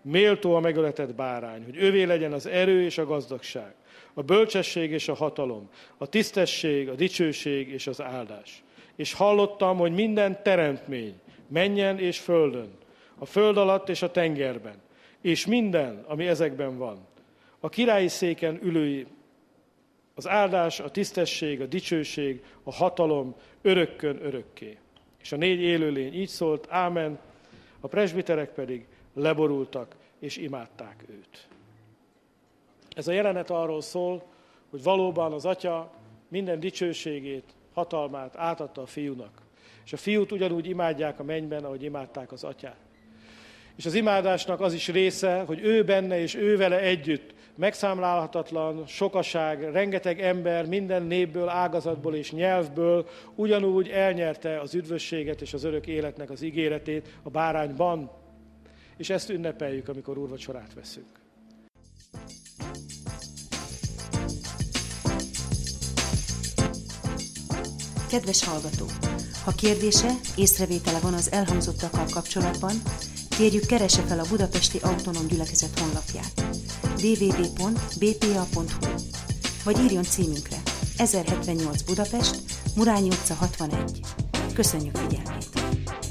Méltó a megöletett bárány, hogy övé legyen az erő és a gazdagság, a bölcsesség és a hatalom, a tisztesség, a dicsőség és az áldás. És hallottam, hogy minden teremtmény, menjen és földön, a föld alatt és a tengerben, és minden, ami ezekben van. A királyi széken ülői, az áldás, a tisztesség, a dicsőség, a hatalom örökkön örökké. És a négy élőlény így szólt, ámen, a presbiterek pedig leborultak és imádták őt. Ez a jelenet arról szól, hogy valóban az atya minden dicsőségét, hatalmát átadta a fiúnak. És a fiút ugyanúgy imádják a mennyben, ahogy imádták az atyát. És az imádásnak az is része, hogy ő benne és ő vele együtt megszámlálhatatlan sokaság, rengeteg ember minden népből, ágazatból és nyelvből ugyanúgy elnyerte az üdvösséget és az örök életnek az ígéretét a bárányban. És ezt ünnepeljük, amikor úrvacsorát veszünk. Kedves hallgató! Ha kérdése, észrevétele van az elhangzottakkal kapcsolatban, kérjük keresse fel a Budapesti Autonóm Gyülekezet honlapját www.bpa.hu vagy írjon címünkre 1078 Budapest, Murányi utca 61. Köszönjük figyelmét!